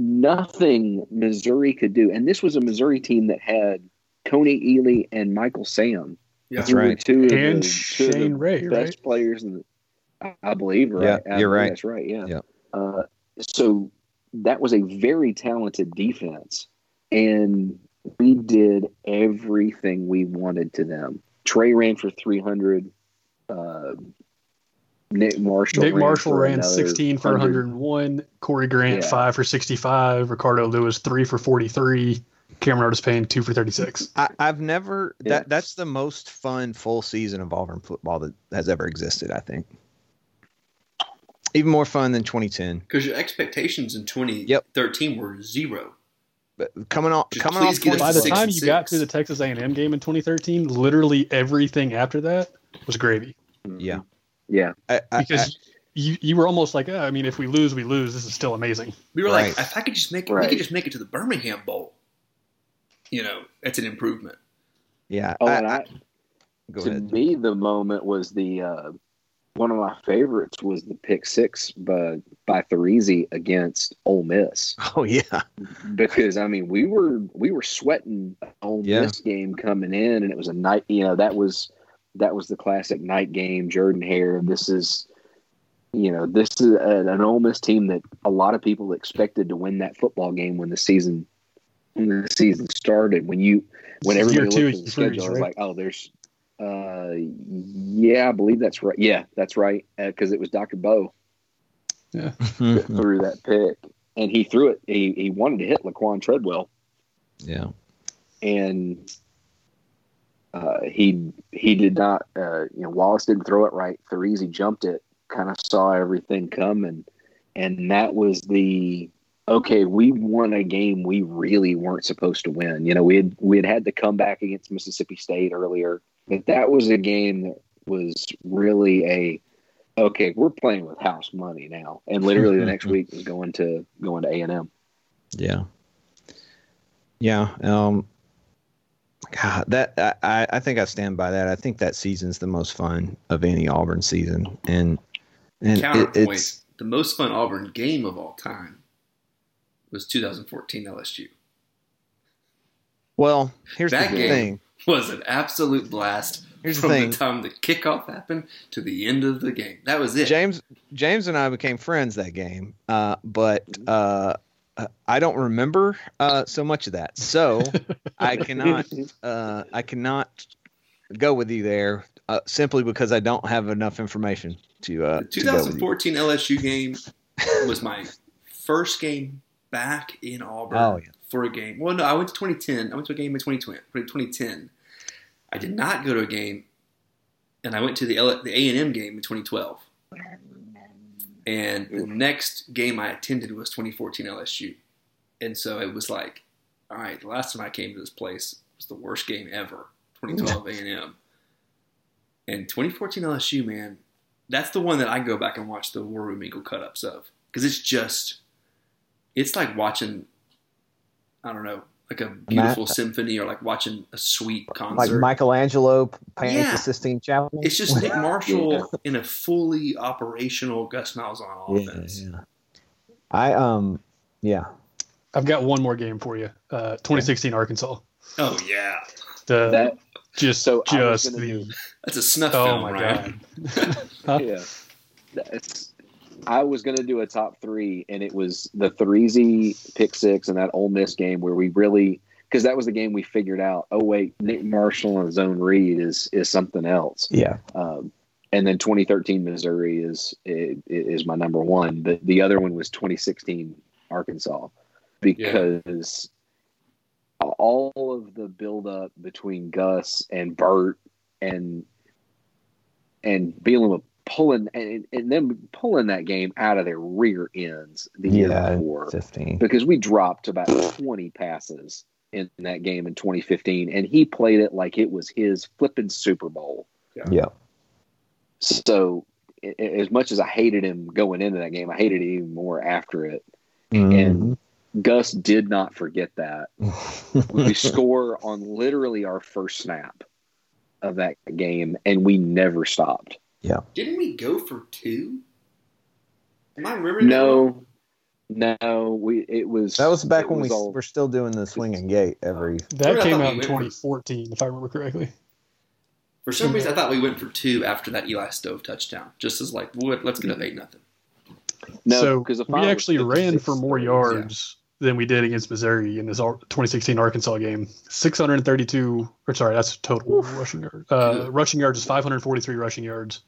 Nothing Missouri could do. And this was a Missouri team that had Kony Ealy and Michael Sam Yeah. who right. Two of And the, two of the Shane Ray, best right? players in the, I- I believe, right? Yeah, I you're right. That's right. Yeah. Yeah. Uh, so that was a very talented defense, and we did everything we wanted to them. Trey ran for 300. Uh, Nick Marshall. Nick ran Marshall for ran another 16 for 101. Corey Grant Yeah. five for 65. Ricardo Louis three for 43. Cameron Artis Payne two for 36. I, I've never Yeah. that that's the most fun full season of Auburn football that has ever existed. I think even more fun than 2010. Because your expectations in 2013 were zero. But coming off Just coming please off get By the time and you got to the Texas A&M game in 2013, literally everything after that was gravy yeah, Yeah. I, I, because you you were almost like, oh, I mean, if we lose, we lose. This is still amazing. We were Right. like, if I could just make it, we could just make it to the Birmingham Bowl. You know, that's an improvement. yeah. Oh, I- and I- I, go to ahead. me, the moment was the uh, one of my favorites was the pick six by by Therezie against Ole Miss Oh yeah, because I mean we were we were sweating the Ole Yeah. Miss game coming in and it was a night you know that was that was the classic night game Jordan Hare this is you know this is an, an Ole Miss team that a lot of people expected to win that football game when the season when the season started when you when This is year everybody two looked at the of Freeze, schedule I was right? like oh there's uh yeah I believe that's right yeah that's right because it was Dr. Bo that threw that pick and he threw it he, he wanted to hit Laquan Treadwell yeah. and uh, he he did not. Uh, you know, Wallace didn't throw it right. Therezie jumped it, kind of saw everything coming, and that was the okay. We won a game we really weren't supposed to win. You know, we had we had had to come back against Mississippi State earlier, but that was a game that was really a okay. We're playing with house money now, and literally the next week was going to going to A and M. Yeah. Yeah. Um, God, that I, I think I stand by that. I think that season's the most fun of any Auburn season, and and it, Counterpoint: it's the most fun Auburn game of all time was 2014 LSU. well. Here's That the game thing. was an absolute blast Here's the from thing. the time the kickoff happened to the end of the game. That was it. James James and I became friends that game, uh, but uh, I don't remember uh, so much of that. So I cannot uh, I cannot go with you there uh, simply because I don't have enough information to. Uh, The to go with you. 2014 LSU game was my first game back in Auburn Oh, yeah. for a game. Well, no, I went to 2010. I went to a game in 2020, 2010. I did not go to a game, and I went to the L- the A and M game in 2012. And the next game I attended was 2014 LSU, and so it was like, all right, the last time I came to this place was the worst game ever. 2012 A and M, and 2014 LSU, man, that's the one that I go back and watch the War Room Eagle cut ups of. Because it's just, it's like watching, I don't know, like a beautiful symphony or like watching a sweet concert. like. Michelangelo painting Yeah. the Sistine Chapel. It's just Nick Marshall in a fully operational Gus Malzahn Yeah, offense. yeah. I um yeah. I've got one more game for you. Uh, 2016 Arkansas. Oh yeah, The That just so just the do- that's a snuff oh film, my right? god. Huh? Yeah. That's, I was going to do a top three, and it was the Therezie pick six and that Ole Miss game where we really, because that was the game we figured out. Oh wait, Nick Marshall and Zone Read is is something else. Yeah. Um, and then 2013 Missouri is is, my number one, but the other one was 2016 Arkansas because all of the buildup between Gus and Bert and and with pulling and, and them pulling that game out of their rear ends the year Yeah. before Fifteen. because we dropped about 20 passes in that game in 2015 and he played it like it was his flipping Super Bowl. Yeah. So a- a- as much as I hated him going into that game, I hated it even more after it. Mhm. And Gus did not forget that. we score on literally our first snap of that game, and we never stopped. Didn't we go for two? Am I remembering? No, no, we it was that was back it when we all- were still doing the swinging gate every. That I came out in went for- 2014, if I remember correctly. For some reason, I thought we went for two after that Eli Stove touchdown, just as like, well, let's get up eight nothing. No, because the we actually ran for more so- yards than we did against Missouri in this 2016 Arkansas game. 632, or sorry, that's total rushing yards. Uh, rushing yards is 543 rushing yards,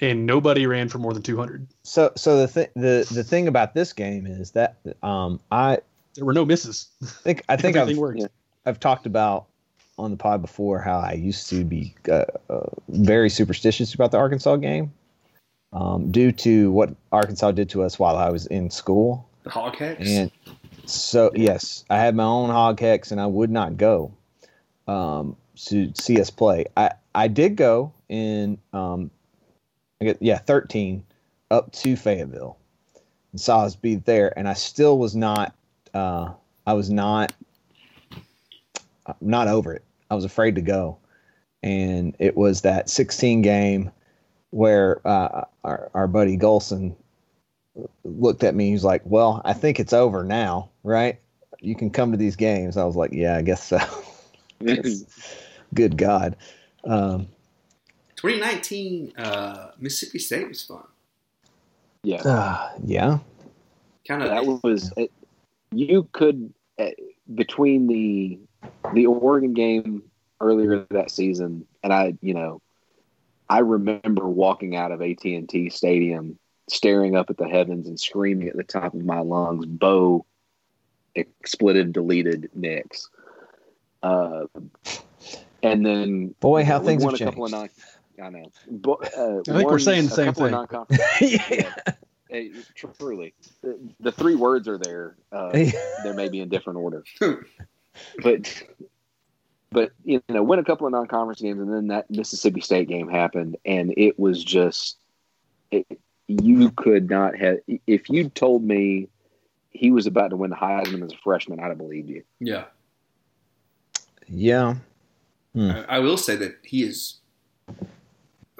and nobody ran for more than 200. So so the th- the the thing about this game is that um I There were no misses. think I think I've, Everything worked. I've talked about on the pod before how I used to be uh, uh, very superstitious about the Arkansas game um, due to what Arkansas did to us while I was in school. The hog hex. And so, yes, I had my own hog hex, and I would not go um, to see us play. I I did go in, um, Yeah, thirteen up to Fayetteville and saw us beat there, and I still was not. Uh, I was not not over it. I was afraid to go, and it was that 16 game where uh, our our buddy Golson looked at me. He's like, "Well, I think it's over now, right? You can come to these games." I was like, "Yeah, I guess so." Good God. Um, 2019 uh, Mississippi State was fun. Yeah, uh, yeah. Kind of. that was it, you could uh, between the the Oregon game earlier that season, and I, you know, I remember walking out of AT and T Stadium, staring up at the heavens and screaming at the top of my lungs, "Bo, expletive, deleted, Nix." Uh, and then Boy, how we things won have a couple of non. I know. Bo- uh, I think we're saying the same thing. non-conference- yeah. Hey, truly, the, the three words are there. Uh, they may be in different order, but but you know, win a couple of non-conference games, and then that Mississippi State game happened, and it was just it, you could not have if you told me he was about to win the Heisman as a freshman, I'd have believed you. Yeah. Yeah. Hmm. I, I will say that he is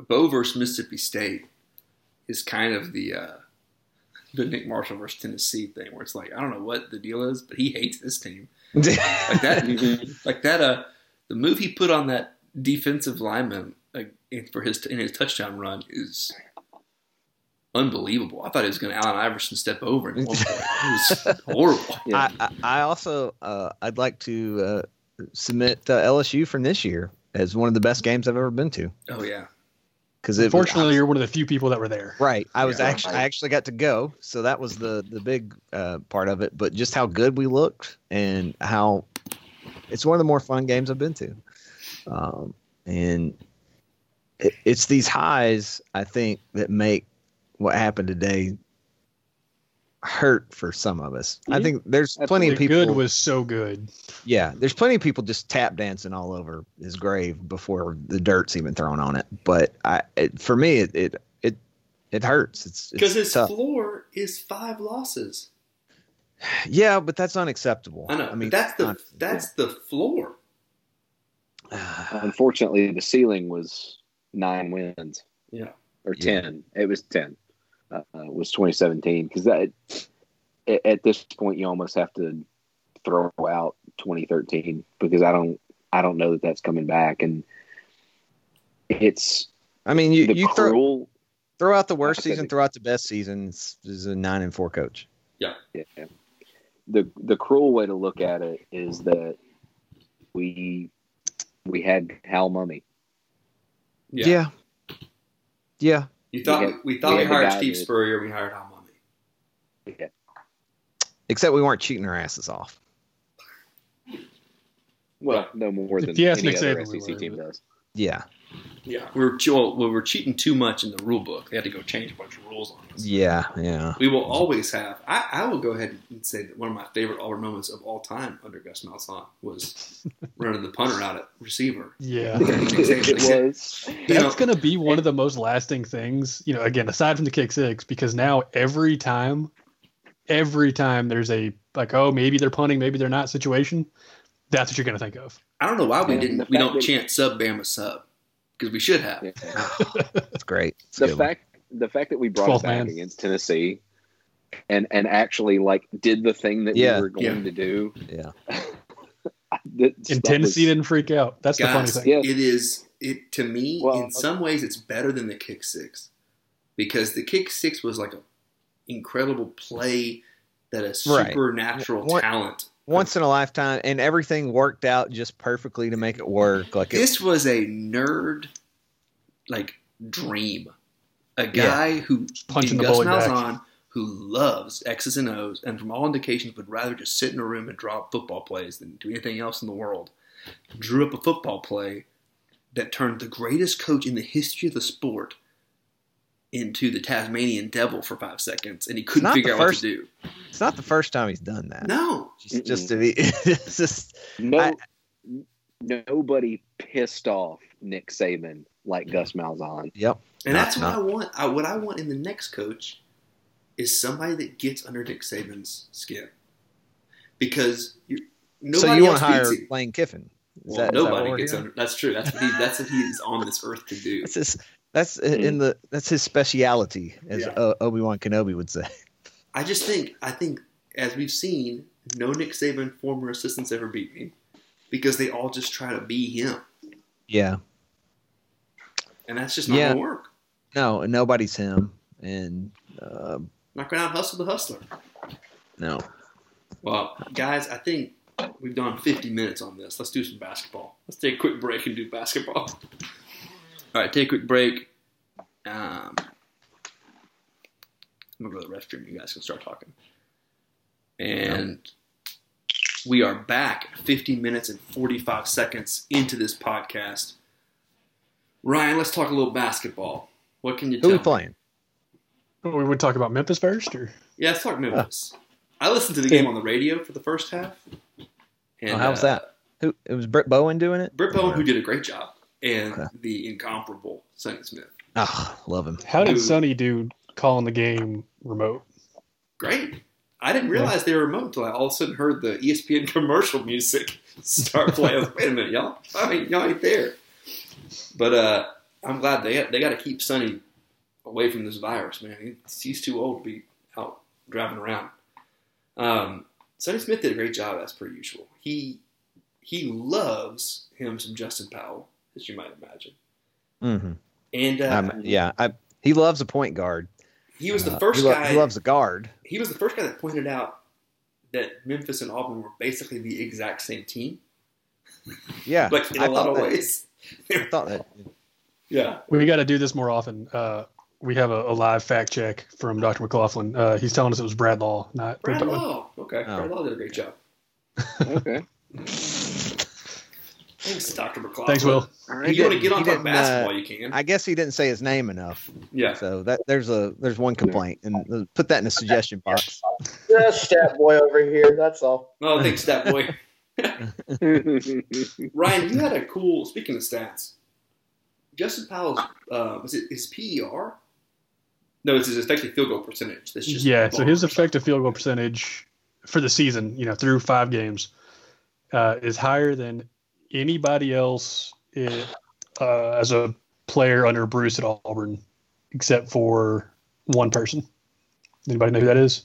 Bo versus Mississippi State is kind of the uh, the Nick Marshall versus Tennessee thing, where it's like I don't know what the deal is, but he hates this team. Like that, like that. Uh, the move he put on that defensive lineman like, in- for his in his touchdown run is unbelievable. I thought he was going to Allen Iverson step over him. at one point. It was horrible. Yeah. I, I I also uh, I'd like to uh, submit uh, LSU from this year as one of the best games I've ever been to Oh yeah. Because it Unfortunately, you're one of the few people that were there. right. I was Yeah. actually I actually got to go. So that was the the big uh, part of it. But just how good we looked and how it's one of the more fun games I've been to. Um, and it, it's these highs I think that make what happened today hurt for some of us I think there's plenty of people good was so good. Yeah, there's plenty of people just tap dancing all over his grave before the dirt's even thrown on it. But I, it, for me, it it it, it hurts. It's Because his tough. floor is five losses. Yeah, but that's unacceptable. I know. I mean, that's the not- that's the floor. Unfortunately, the ceiling was nine wins. Yeah. or Yeah. 10 it was 10 uh, was 2017 because that at, at this point you almost have to throw out 2013 because i don't i don't know that that's coming back and it's I mean, you the you throw cruel throw out the worst Like I said, season, throw out the best season. It's, it's a nine and four coach. yeah, the the cruel way to look at it is that we we had Hal Mumme Yeah. Yeah, yeah. You thought We we, had- we thought we we, hired Steve that- Spurrier, we hired Al Mumme. yeah. Except we weren't cheating our asses off. well no more If than you ask any Nick other Saban, sec were, team does Yeah, Yeah, we were well, we were cheating too much in the rule book. They had to go change a bunch of rules on us. yeah, yeah. We will always have. I, I will go ahead and say that one of my favorite Auburn moments of all time under Gus Malzahn was running the punter out at receiver. Yeah. it was You That's going to be one of the most lasting things, you know, again, aside from the kick six, because now every time, every time there's a, like, oh, maybe they're punting, maybe they're not situation, that's what you're going to think of. I don't know why we And didn't. We don't that- chant sub Bama sub because we should have. Yeah. It's great. It's the good one. fact the fact that we brought it back man. against Tennessee and and actually like did the thing that Yeah. we were going Yeah. to do. Yeah. That- And Tennessee was- didn't freak out. That's the funny thing. Yes. it is it to me Well, in some ways it's better than the kick six because the kick six was like a incredible play that a supernatural One- talent. Once in a lifetime, and everything worked out just perfectly to make it work. Like it, This was a nerd like dream. A guy who Punching in the Gus bully back. Malzahn who loves X's and O's and from all indications would rather just sit in a room and draw football plays than do anything else in the world. Drew up a football play that turned the greatest coach in the history of the sport into the Tasmanian devil for five seconds, and he couldn't figure the out what to do. it's not the first time he's done that. No, Just, just to be, it's just No, I- nobody pissed off Nick Saban like Gus Malzahn. yep. and Not- that's what I want. I, what I want in the next coach is somebody that gets under Nick Saban's skin, because you, nobody so you want to hire beats him. Lane Kiffin? Is Well, that nobody we're gets doing? under. That's true. That's what he. That's what he's on this earth to do. That's his. That's in the. That's his speciality, as Yeah. uh, Obi Wan Kenobi would say. I just think. I think as we've seen, no Nick Saban former assistants ever beat me because they all just try to be him, Yeah. and that's just not Yeah. gonna work. No, nobody's him, and uh, Not gonna out hustle the hustler. no. Well, guys, I think we've done 50 minutes on this. Let's do some basketball. Let's take a quick break and do basketball. All right, take a quick break. Um, I'm gonna go to the restroom. You guys can start talking. And we are back 50 minutes and 45 seconds into this podcast. Ryan, let's talk a little basketball. What can you Who tell we me? playing? We would talk about Memphis first, or Yeah, let's talk Memphis. I listened to the game on the radio for the first half. And, oh, how was uh, that? Who? It was Britt Bowen doing it. Britt Bowen, who did a great job, and Okay. the incomparable Sonny Smith. Ah, love him. how did Dude. Sonny do calling the game remote? Great. I didn't realize they were remote until I all of a sudden heard the ESPN commercial music start playing. Like, Wait a minute, y'all! I mean, y'all ain't there. But uh, I'm glad they they got to keep Sonny away from this virus, man. He's, he's too old to be out driving around. Um, Sonny Smith did a great job as per usual. He he loves him some Justin Powell, as you might imagine. hmm And uh, Um, yeah, I, he loves a point guard. he was the Uh, first he, lo- guy. he loves a guard. he was the first guy that pointed out that Memphis and Auburn were basically the exact same team, Yeah, like in I a lot of that- ways. I thought that. Yeah, We got to do this more often. Uh, we have a, a live fact check from Dr. McLaughlin. Uh, he's telling us it was Brad Law, not Brad Law. Okay, Oh. Brad Law did a great job. Okay. Thanks, Doctor McClough. Thanks, Will. All If you want to get on he talk didn't, uh, basketball, you can. I guess he didn't say his name enough. yeah, So that there's a there's one complaint, and uh, put that in the suggestion box. Just stat boy over here. That's all. oh, thanks, that boy. Ryan, you had a cool. Speaking of stats, Justin Powell's uh, was it his PER? No, it's his effective field goal percentage. That's just Yeah, so his effective field goal percentage for the season, you know, through five games, uh, is higher than anybody else i uh, as a player under Bruce at Auburn, except for one person. Anybody know who that is?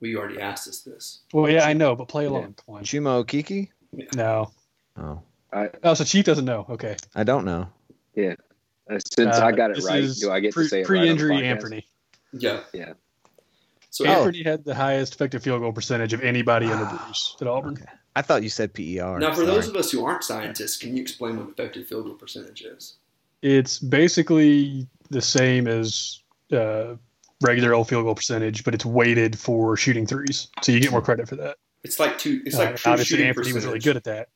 We already asked us this. Well, yeah, I know, but play along. Come on. Chuma Okeke? No. Oh, I, Oh, so Chief doesn't know. Okay. I don't know. uh, since Uh, I got it right, do I get pre- to say it pre-injury right on the podcast? Anthony? Yeah, Yeah. So Anthony had the highest effective field goal percentage of anybody under Bruce at Auburn. Okay. I thought you said PER. now, for Sorry. those of us who aren't scientists, can you explain what effective field goal percentage is? It's basically the same as uh, regular old field goal percentage, but it's weighted for shooting threes, so you get more credit for that. It's like two. It's Uh, like true obviously, shooting Anthony percentage. was really good at that.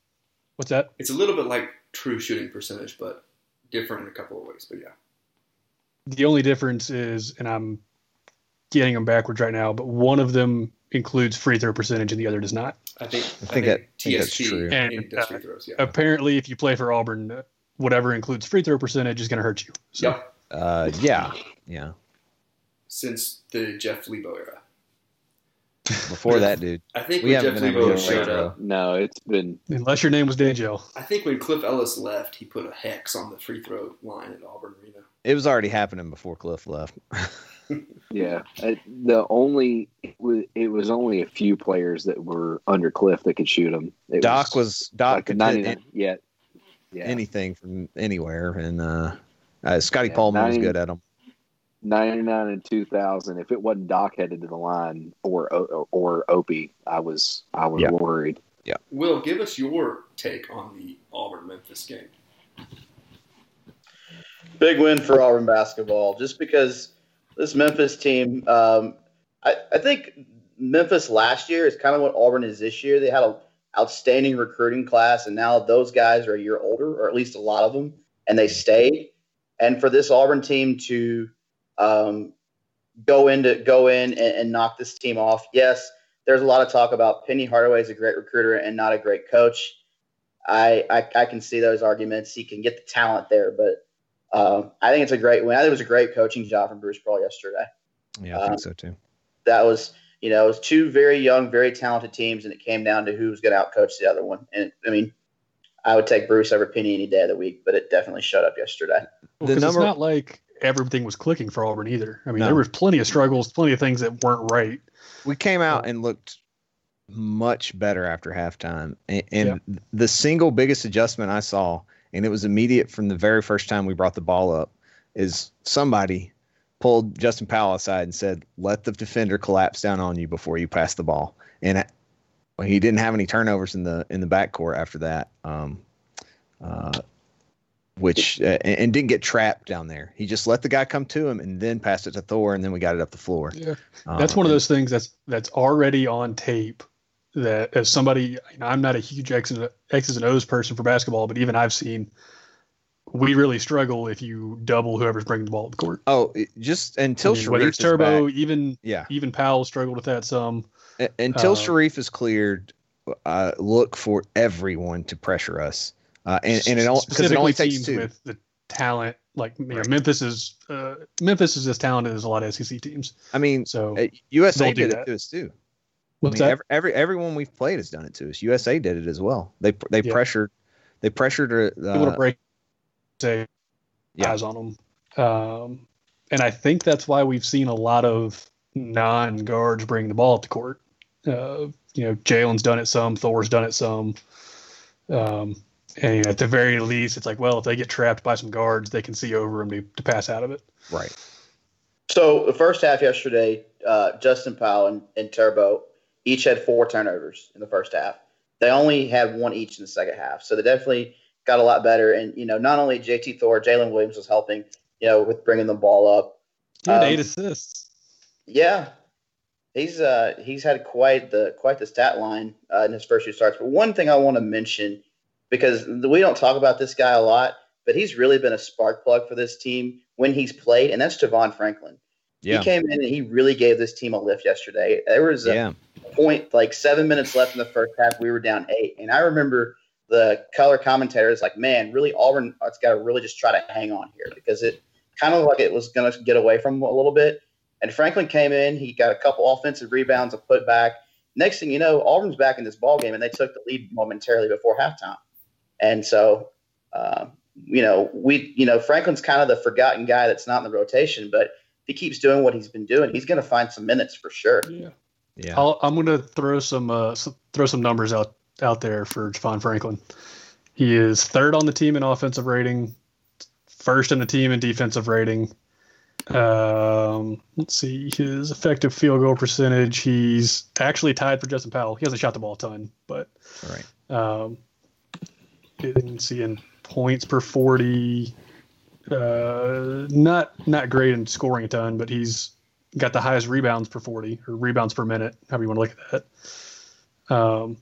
What's that? It's a little bit like true shooting percentage, but different in a couple of ways. But yeah, The only difference is, and I'm getting them backwards right now, but one of them includes free throw percentage and the other does not. I think I think that- I think that's TSP true. and, And, uh, free throws. Yeah. Apparently, if you play for Auburn, uh, whatever includes free throw percentage is going to hurt you. So Yep. Uh, yeah, yeah. Since the Jeff Lebo era, Before that, dude. I think We haven't Jeff been able Lebo to showed get up, No, it's been unless your name was Dangel, I think when Cliff Ellis left, he put a hex on the free throw line at Auburn Arena. It was already happening before Cliff left. yeah. Uh, the only it was, it was only a few players that were under Cliff that could shoot them. It Doc was Doc like could 99. Yeah, Yeah. anything from anywhere, and uh, uh, Scotty Yeah, Pohlman was good at them. 99 and 2000 if it wasn't doc headed to the line or or, or opie i was i was Yeah. worried Yeah. Will, give us your take on the Auburn Memphis game. Big win for Auburn basketball, just because this Memphis team. Um, I, I think Memphis last year is kind of what Auburn is this year. They had an outstanding recruiting class, and now those guys are a year older, or at least a lot of them, and they stayed. And for this Auburn team to um, go into go in and, and knock this team off, yes, there's a lot of talk about Penny Hardaway is a great recruiter and not a great coach. I, I I can see those arguments. He can get the talent there, but um, I think it's a great win. I think it was a great coaching job from Bruce Pearl yesterday. Yeah, I Um, think so too. That was, you know, it was two very young, very talented teams, and it came down to who was going to outcoach the other one. And I mean, I would take Bruce over Penny any day of the week, but it definitely showed up yesterday. Well, The 'cause number- it's not like everything was clicking for Auburn either. I mean, No. there was plenty of struggles, plenty of things that weren't right. We came out and looked much better after halftime, and, and the single biggest adjustment I saw, and it was immediate from the very first time we brought the ball up, is somebody pulled Justin Powell aside and said, "Let the defender collapse down on you before you pass the ball." And well, he didn't have any turnovers in the in the backcourt after that, um, uh, which uh, and, and didn't get trapped down there. He just let the guy come to him and then passed it to Thor, and then we got it up the floor. Yeah. Um, That's one of those things that's that's already on tape. That as somebody, you know, I'm not a huge X's and, X's and O's person for basketball, but even I've seen we really struggle if you double whoever's bringing the ball to the court. Oh, just until I mean, Sharife whether is it's Turbo, back- even yeah, even Powell struggled with that some. Until uh, Sharife is cleared, uh, look for everyone to pressure us, uh, and and it all because it only takes teams two. with the talent. Like you know, Memphis is uh, Memphis is as talented as a lot of SEC teams. I mean, So uh, USA do did it to us too. I mean, that? every, every everyone we've played has done it to us. USA did it as well. They they Yeah. pressured, they pressured. Uh, able to break say Yeah. eyes on them. Um, and I think that's why we've seen a lot of non guards bring the ball up the court. Uh, you know, Jaylin's done it some, Thor's done it some. Um, and at the very least, it's like, well, if they get trapped by some guards, they can see over them to, to pass out of it. right. So the first half yesterday, uh, Justin Powell and, and Turbo each had four turnovers in the first half. They only had one each in the second half, so they definitely got a lot better. And you know, not only JT Thor, Jaylin Williams was helping, you know, with bringing the ball up. He had Um, eight assists. Yeah, he's uh he's had quite the quite the stat line uh, in his first few starts. But one thing I want to mention because we don't talk about this guy a lot, but he's really been a spark plug for this team when he's played, and that's Javon Franklin. Yeah. He came in and he really gave this team a lift yesterday. There was a Yeah. point like seven minutes left in the first half. We were down eight, and I remember the color commentators like, "Man, really Auburn has got to really just try to hang on here because it kind of like it was going to get away from a little bit." And Franklin came in. He got a couple offensive rebounds, a putback. Next thing you know, Auburn's back in this ball game, and they took the lead momentarily before halftime. And so, um, you know, we, you know, Franklin's kind of the forgotten guy that's not in the rotation, but he keeps doing what he's been doing, he's going to find some minutes for sure. Yeah. Yeah. I'll, I'm going to throw some uh, throw some numbers out out there for Javon Franklin. He is third on the team in offensive rating, first in the team in defensive rating. Um, let's see his effective field goal percentage. He's actually tied for Justin Powell. He hasn't shot the ball a ton, but All right. um, you can see in points per forty. Uh, not not great in scoring a ton, but he's got the highest rebounds per forty or rebounds per minute, however you want to look at that. Um,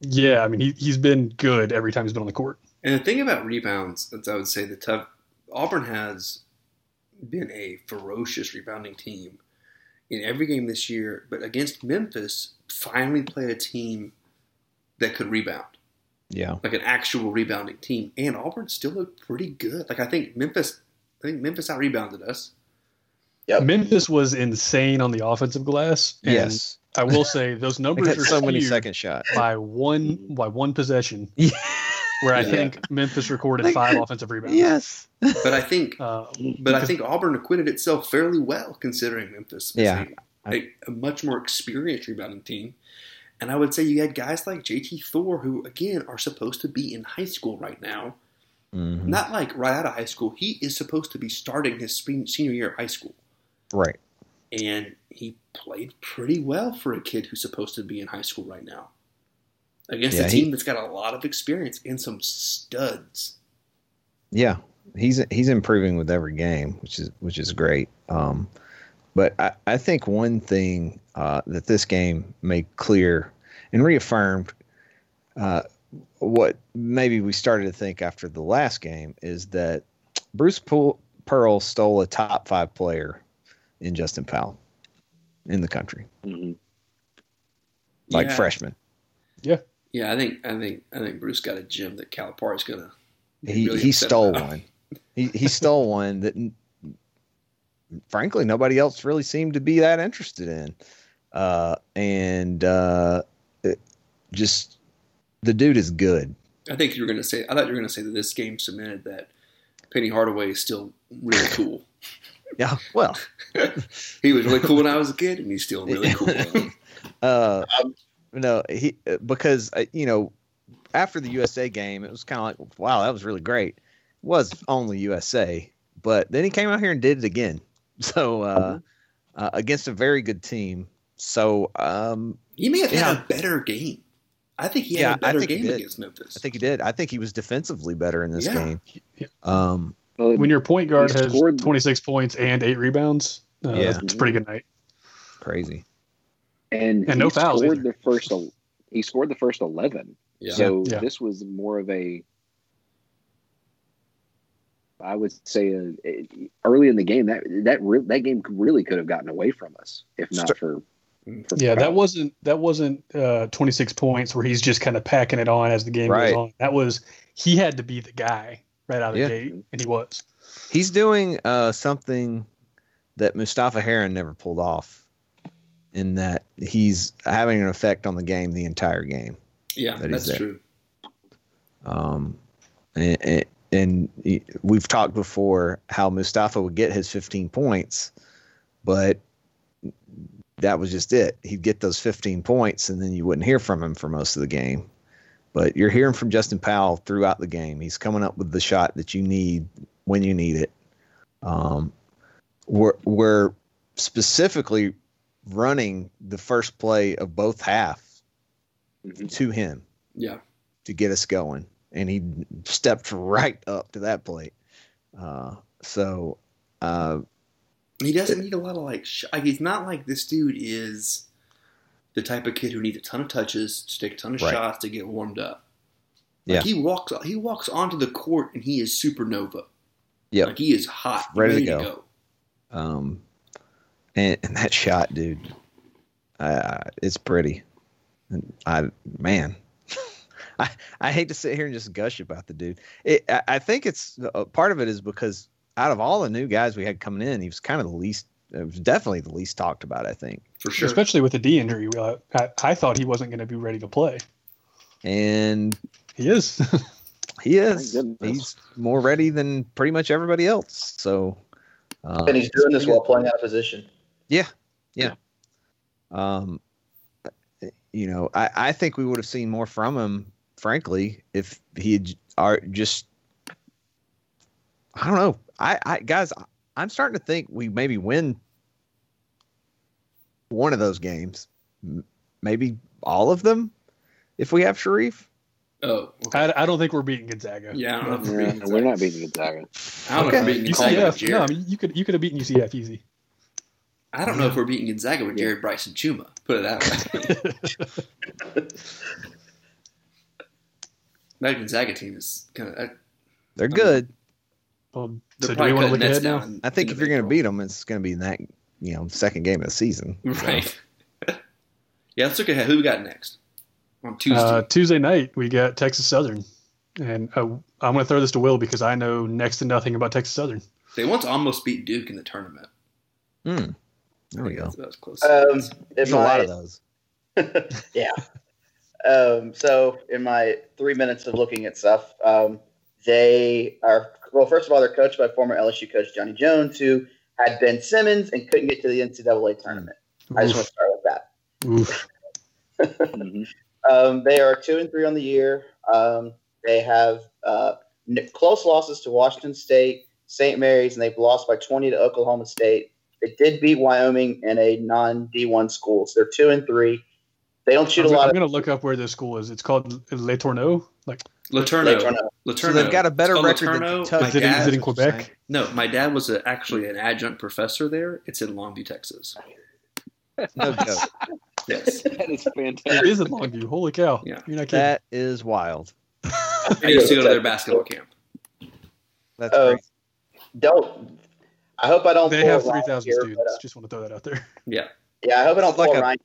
yeah, I mean he he's been good every time he's been on the court. And the thing about rebounds, that's I would say the tough Auburn has been a ferocious rebounding team in every game this year, but against Memphis, finally played a team that could rebound, Yeah. like an actual rebounding team. And Auburn still looked pretty good. Like I think Memphis, I think Memphis out rebounded us. Yeah. Memphis was insane on the offensive glass. and Yes. I will say those numbers are so many second shot by one by one possession, Yeah. where I Yeah. think Memphis recorded Like- five offensive rebounds. Yes. But I think, Uh, but I think Auburn acquitted itself fairly well considering Memphis. Yeah. a, a, a much more experienced rebounding team. And I would say you had guys like JT Thor, who again are supposed to be in high school right now. Mhm. Not like right out of high school. He is supposed to be starting his senior year of high school. Right. And he played pretty well for a kid who's supposed to be in high school right now. Against Yeah, a he- team that's got a lot of experience and some studs. Yeah, he's he's improving with every game, which is which is great. Um, but I, I think one thing uh, that this game made clear and reaffirmed uh, what maybe we started to think after the last game is that Bruce Pool, Pearl stole a top five player in Justin Powell in the country, Mm-hmm. like Yeah. freshman. Yeah, yeah. I think I think I think Bruce got a gem that Calipari's gonna. He really he stole about. one. He he stole one that, n- frankly, nobody else really seemed to be that interested in. Uh, and uh, it- just the dude is good. I think you were gonna say. I thought you were gonna say that this game cemented that Penny Hardaway is still really cool. Yeah, well, he was really cool when I was a kid, and he's still really cool. uh, no, he because uh, you know after the USA game, it was kind of like, wow, that was really great. It was only USA, but then he came out here and did it again. So uh, uh, against a very good team. So um, he may have Yeah. had a better game. I think he had a better game against Memphis. I think he did. I think he was defensively better in this Yeah. game. Um, When your point guard has scored- 26 points and eight rebounds, uh, Yeah. it's a pretty good night. crazy. and, And he no fouls scored either. the first. He scored the first eleven. Yeah. So Yeah. this was more of a. I would say uh, early in the game that that re- that game really could have gotten away from us if not for. for Yeah, that wasn't that wasn't uh, 26 points where he's just kind of packing it on as the game Right. goes on. That was he had to be the guy right out of Yeah. the gate, and he was. He's doing uh, something that Mustafa Heron never pulled off. In that he's having an effect on the game the entire game. yeah, that that's there. true. Um, and, and, we've talked before how Mustafa would get his 15 points, but that was just it. He'd get those 15 points, and then you wouldn't hear from him for most of the game. But you're hearing from Justin Powell throughout the game. He's coming up with the shot that you need when you need it. Um, we're, we're specifically running the first play of both halves Mhm. to him Yeah, to get us going, and he stepped right up to that plate. Uh, so, uh, he doesn't need a lot of like. Sh- like he's not like this dude is the type of kid who needs a ton of touches to take a ton of Right. shots to get warmed up. Yeah. He walks, he walks onto the court and he is supernova. Yeah, like he is hot, Ready to ready, go. um, and, and that shot, dude, uh, it's pretty. And I, man, I, I hate to sit here and just gush about the dude. It, I, I think it's uh, part of it is because out of all the new guys we had coming in, he was kind of the least. It was definitely the least talked about. I think. for sure. Especially with the D injury, uh, I, I thought he wasn't going to be ready to play. And He is. he is. He's more ready than pretty much everybody else. So, uh, and he's doing this while playing out of position. Yeah, yeah. Um, you know, I, I think we would have seen more from him, frankly, if he had are just. I don't know. I, I guys, I'm starting to think we maybe win one of those games, maybe all of them, if we have Sharife. oh, okay. I, I don't think we're beating Gonzaga. yeah, I don't know if we're we're not beating Gonzaga. I don't know if we're beating Gonzaga UCF. No, I mean you could you could have beaten UCF easy. I don't know if we're beating Gonzaga with Jared Bryson Chuma. Put it that way. that Gonzaga team is kind of. They're good. Um, They're so do probably we want to cutting look ahead now? I think if you're going to beat them, it's going to be in that you know second game of the season. right? yeah, let's look ahead. Who we got next on Tuesday? Uh, Tuesday night we got Texas Southern, and uh, I'm going to throw this to Will because I know next to nothing about Texas Southern. they once almost beat Duke in the tournament. Hmm. There we go. That's, that's close. Um, There's a lot my- of those. yeah. Um, so in my three minutes of looking at stuff, um, they are well. First of all, they're coached by former LSU coach Johnny Jones, who had Ben Simmons and couldn't get to the NCAA tournament. I just want to start with that. Oof. Um, they are two and three on the year. Um, they have uh, close losses to Washington State, St. Mary's, and they've lost by 20 to Oklahoma State. They did beat Wyoming in a non D1 school, so they're two and three. They don't shoot I'm, a lot I'm of. gonna look up where this school is. It's called LeTourneau. Like LeTourneau. LeTourneau. LeTourneau. So they've got a better It's called record than LeTourneau. Kentucky. My is it, in- is it in Quebec? No, my dad was a, actually an adjunct professor there. It's in Longview, Texas. No joke. Yes. that is fantastic. It is in Longview. Holy cow! Yeah. You're not kidding. That is wild. I used to go to their basketball camp. That's Oh, crazy. Don't. I hope I don't. they have three thousand students. but, uh, Just want to throw that out there. Yeah. yeah, I hope I don't It's like pull a a- Ryan.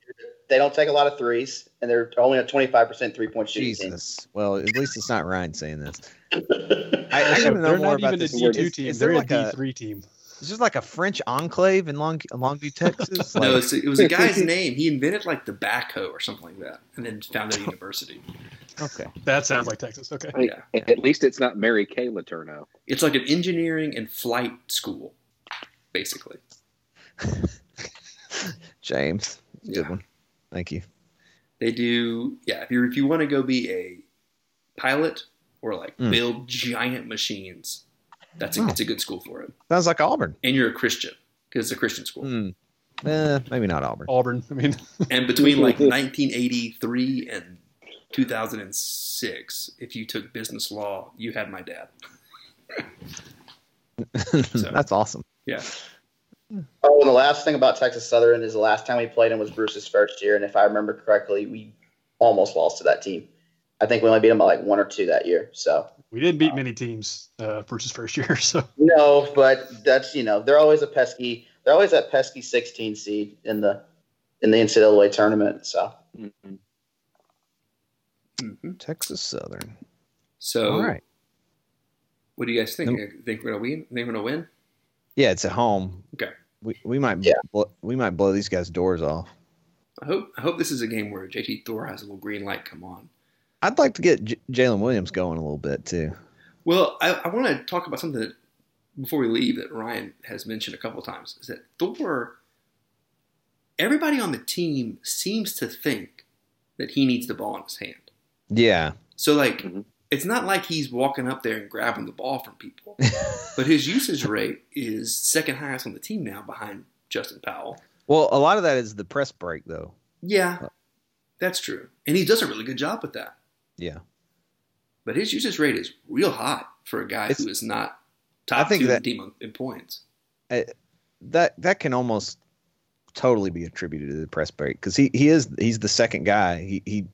Here. They don't take a lot of threes, and they're only a 25% three point shooting team. Jesus. Well, at least it's not Ryan saying this. I, I They're gotta know more not about even a this. D two Is- team. is They're there a like a, D three team. is this like a French enclave in Long Longview, Texas? No, Like- it's, it was a guy's name. He invented like the backhoe or something like that, and then founded a university. okay. That sounds like Texas. Okay. Hey, Yeah. At least it's not Mary Kay Letourneau. It's like an engineering and flight school, basically. James, good Yeah. one. Thank you. They do, yeah. If you if you want to go be a pilot or like Mm. build giant machines, that's a, Oh. it's a good school for it. Sounds like Auburn. And you're a Christian because it's a Christian school. Hmm. Eh, maybe not Auburn. Auburn. I mean, And between like 1983 and 2006, if you took business law, you had my dad. That's awesome. Yeah. Oh, and the last thing about Texas Southern is the last time we played him was Bruce's first year, and if I remember correctly, we almost lost to that team. I think we only beat them by like one or two that year. So we didn't beat many teams uh, versus first year. So no, but that's you know they're always a pesky. They're always that pesky 16 seed in the in the NCAA tournament. So Mhm. Mhm. Texas Southern. So, All right. what do you guys think? Nope. Think we're gonna win? Think we're gonna win? Yeah, it's at home. Okay. We we might Yeah. bl- we might blow these guys' doors off. I hope I hope this is a game where JT Thor has a little green light come on. I'd like to get J- Jaylin Williams going a little bit too. Well, I, I want to talk about something that before we leave that Ryan has mentioned a couple of times is that Thor. Everybody on the team seems to think that he needs the ball in his hand. Yeah. So like, Mhm. It's not like he's walking up there and grabbing the ball from people, but his usage rate is second highest on the team now, behind Justin Powell. Well, a lot of that is the press break though. Yeah, that's true, and he does a really good job with that. Yeah. But his usage rate is real high for a guy It's- who is not top I think two that- in the team in points. That that can almost totally be attributed to the press break because he, he is he's the second guy. He he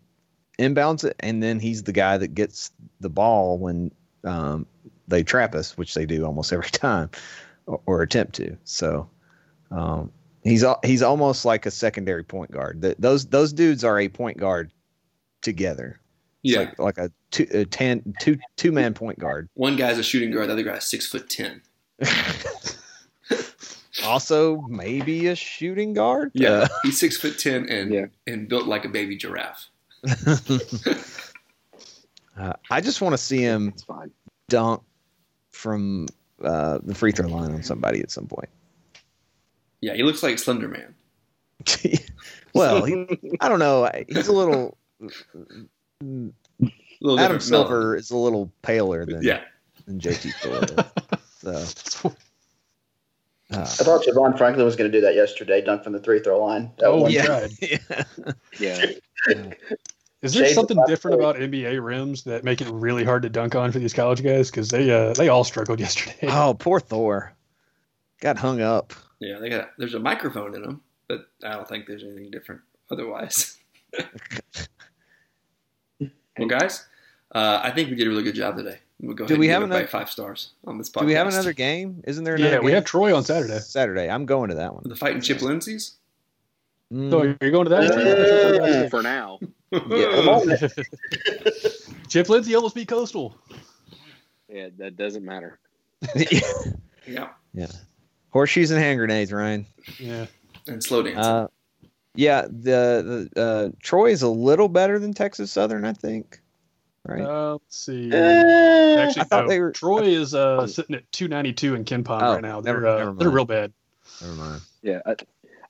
inbounds it and then he's the guy that gets the ball when um, they trap us, which they do almost every time or, or attempt to. So um, he's he's almost like a secondary point guard. That those those dudes are a point guard together. It's Yeah, like, like a two a ten two two man point guard. one guy's a shooting guard, the other guy's six foot ten. also, maybe a shooting guard. Yeah, he's six foot ten and Yeah. and built like a baby giraffe. Uh, I just want to see him dunk from uh, the free throw line on somebody at some point. Yeah, he looks like Slender Man. well, he, I don't know. He's a little. A little Adam Silver melon. is a little paler than Yeah, than JT Thor. so uh, I thought Javon Franklin was going to do that yesterday, dunk from the three throw line. That Oh, one- yeah. yeah, tried. yeah. Yeah. Is there Shades something different about NBA rims that make it really hard to dunk on for these college guys? Because they uh, they all struggled yesterday. Oh, poor Thor. Got hung up. yeah. They got there's a microphone in them, but I don't think there's anything different otherwise. well, guys, uh, I think we did a really good job today. We'll go Do ahead we and have another- five stars on this podcast. Do we have another game? Isn't there? Another Yeah, Another we have Troy on Saturday. Saturday. I'm going to that one. the fighting Chip Lindsay's? Mm, So you're going to that? For now. Chip Lindsay almost beat Coastal. Yeah, that doesn't matter. Yeah, Yeah. Horseshoes and hand grenades, Ryan. Yeah. and slow dancing. Uh, yeah, the the uh, Troy is a little better than Texas Southern, I think. Right. Uh, let's see. Eh, Actually, I thought no. they were- Troy is uh, sitting at 292 in KenPom Oh, right now. never- They're uh, never they're real bad. Never mind. Yeah. I,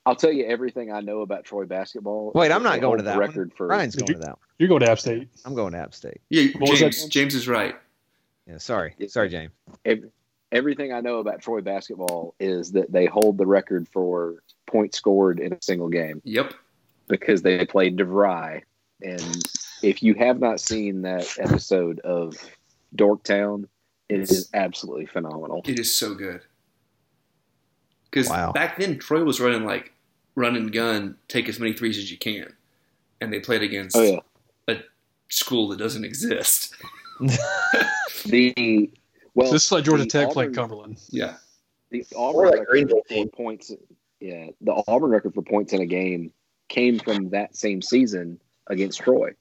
I'll tell you everything I know about Troy basketball. Wait, I'm not going to that the one. record for Ryan's going to that one. You're going to App State. I'm going to App State. Yeah, What James. James is right. Yeah, sorry. Sorry, James. Ev- everything I know about Troy basketball is that they hold the record for points scored in a single game Yep. because they played DeVry. And if you have not seen that episode of Dorktown, it is absolutely phenomenal. It is so good. Because Wow. back then Troy was running like run and gun, take as many threes as you can, and they played against Oh yeah, a school that doesn't exist. the well, this is like Georgia Tech Auburn- playing Cumberland. Yeah. The Auburn like record Greenville for points. Yeah, the Auburn record for points in a game came from that same season against Troy.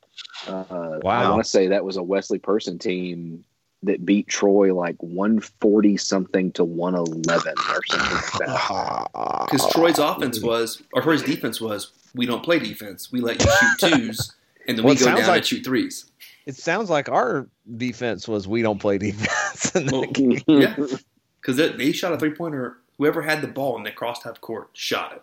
Uh, I want to say that was a Wesley Person team that beat Troy like one forty something to one eleven or something like that. Because Troy's offense was, or Troy's defense was, we don't play defense. We let you shoot twos, and then Well, we go sounds down like- and shoot threes. It sounds like our defense was we don't play defense. in Well, game. yeah, because they, they shot a three pointer. Whoever had the ball and they crossed half court shot it,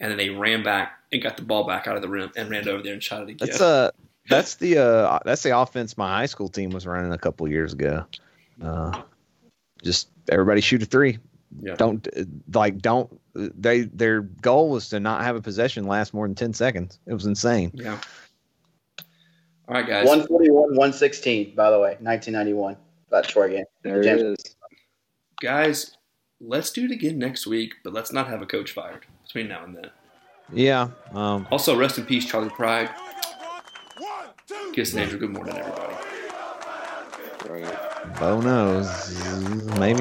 and then they ran back and got the ball back out of the rim and ran over there and shot it again. That's uh that's the uh that's the offense my high school team was running a couple years ago. Uh, just everybody shoot a three. Yeah. Don't uh, like don't they their goal was to not have a possession last more than ten seconds. It was insane. yeah. All right, guys. 141, 116, by the way, 1991. That Troy game. There it James- is. guys, let's do it again next week, but let's not have a coach fired between now and then. Yeah. Um, Also, rest in peace, Charley Pride. Kiss and Andrew. Good morning, everybody. Bo knows. Maybe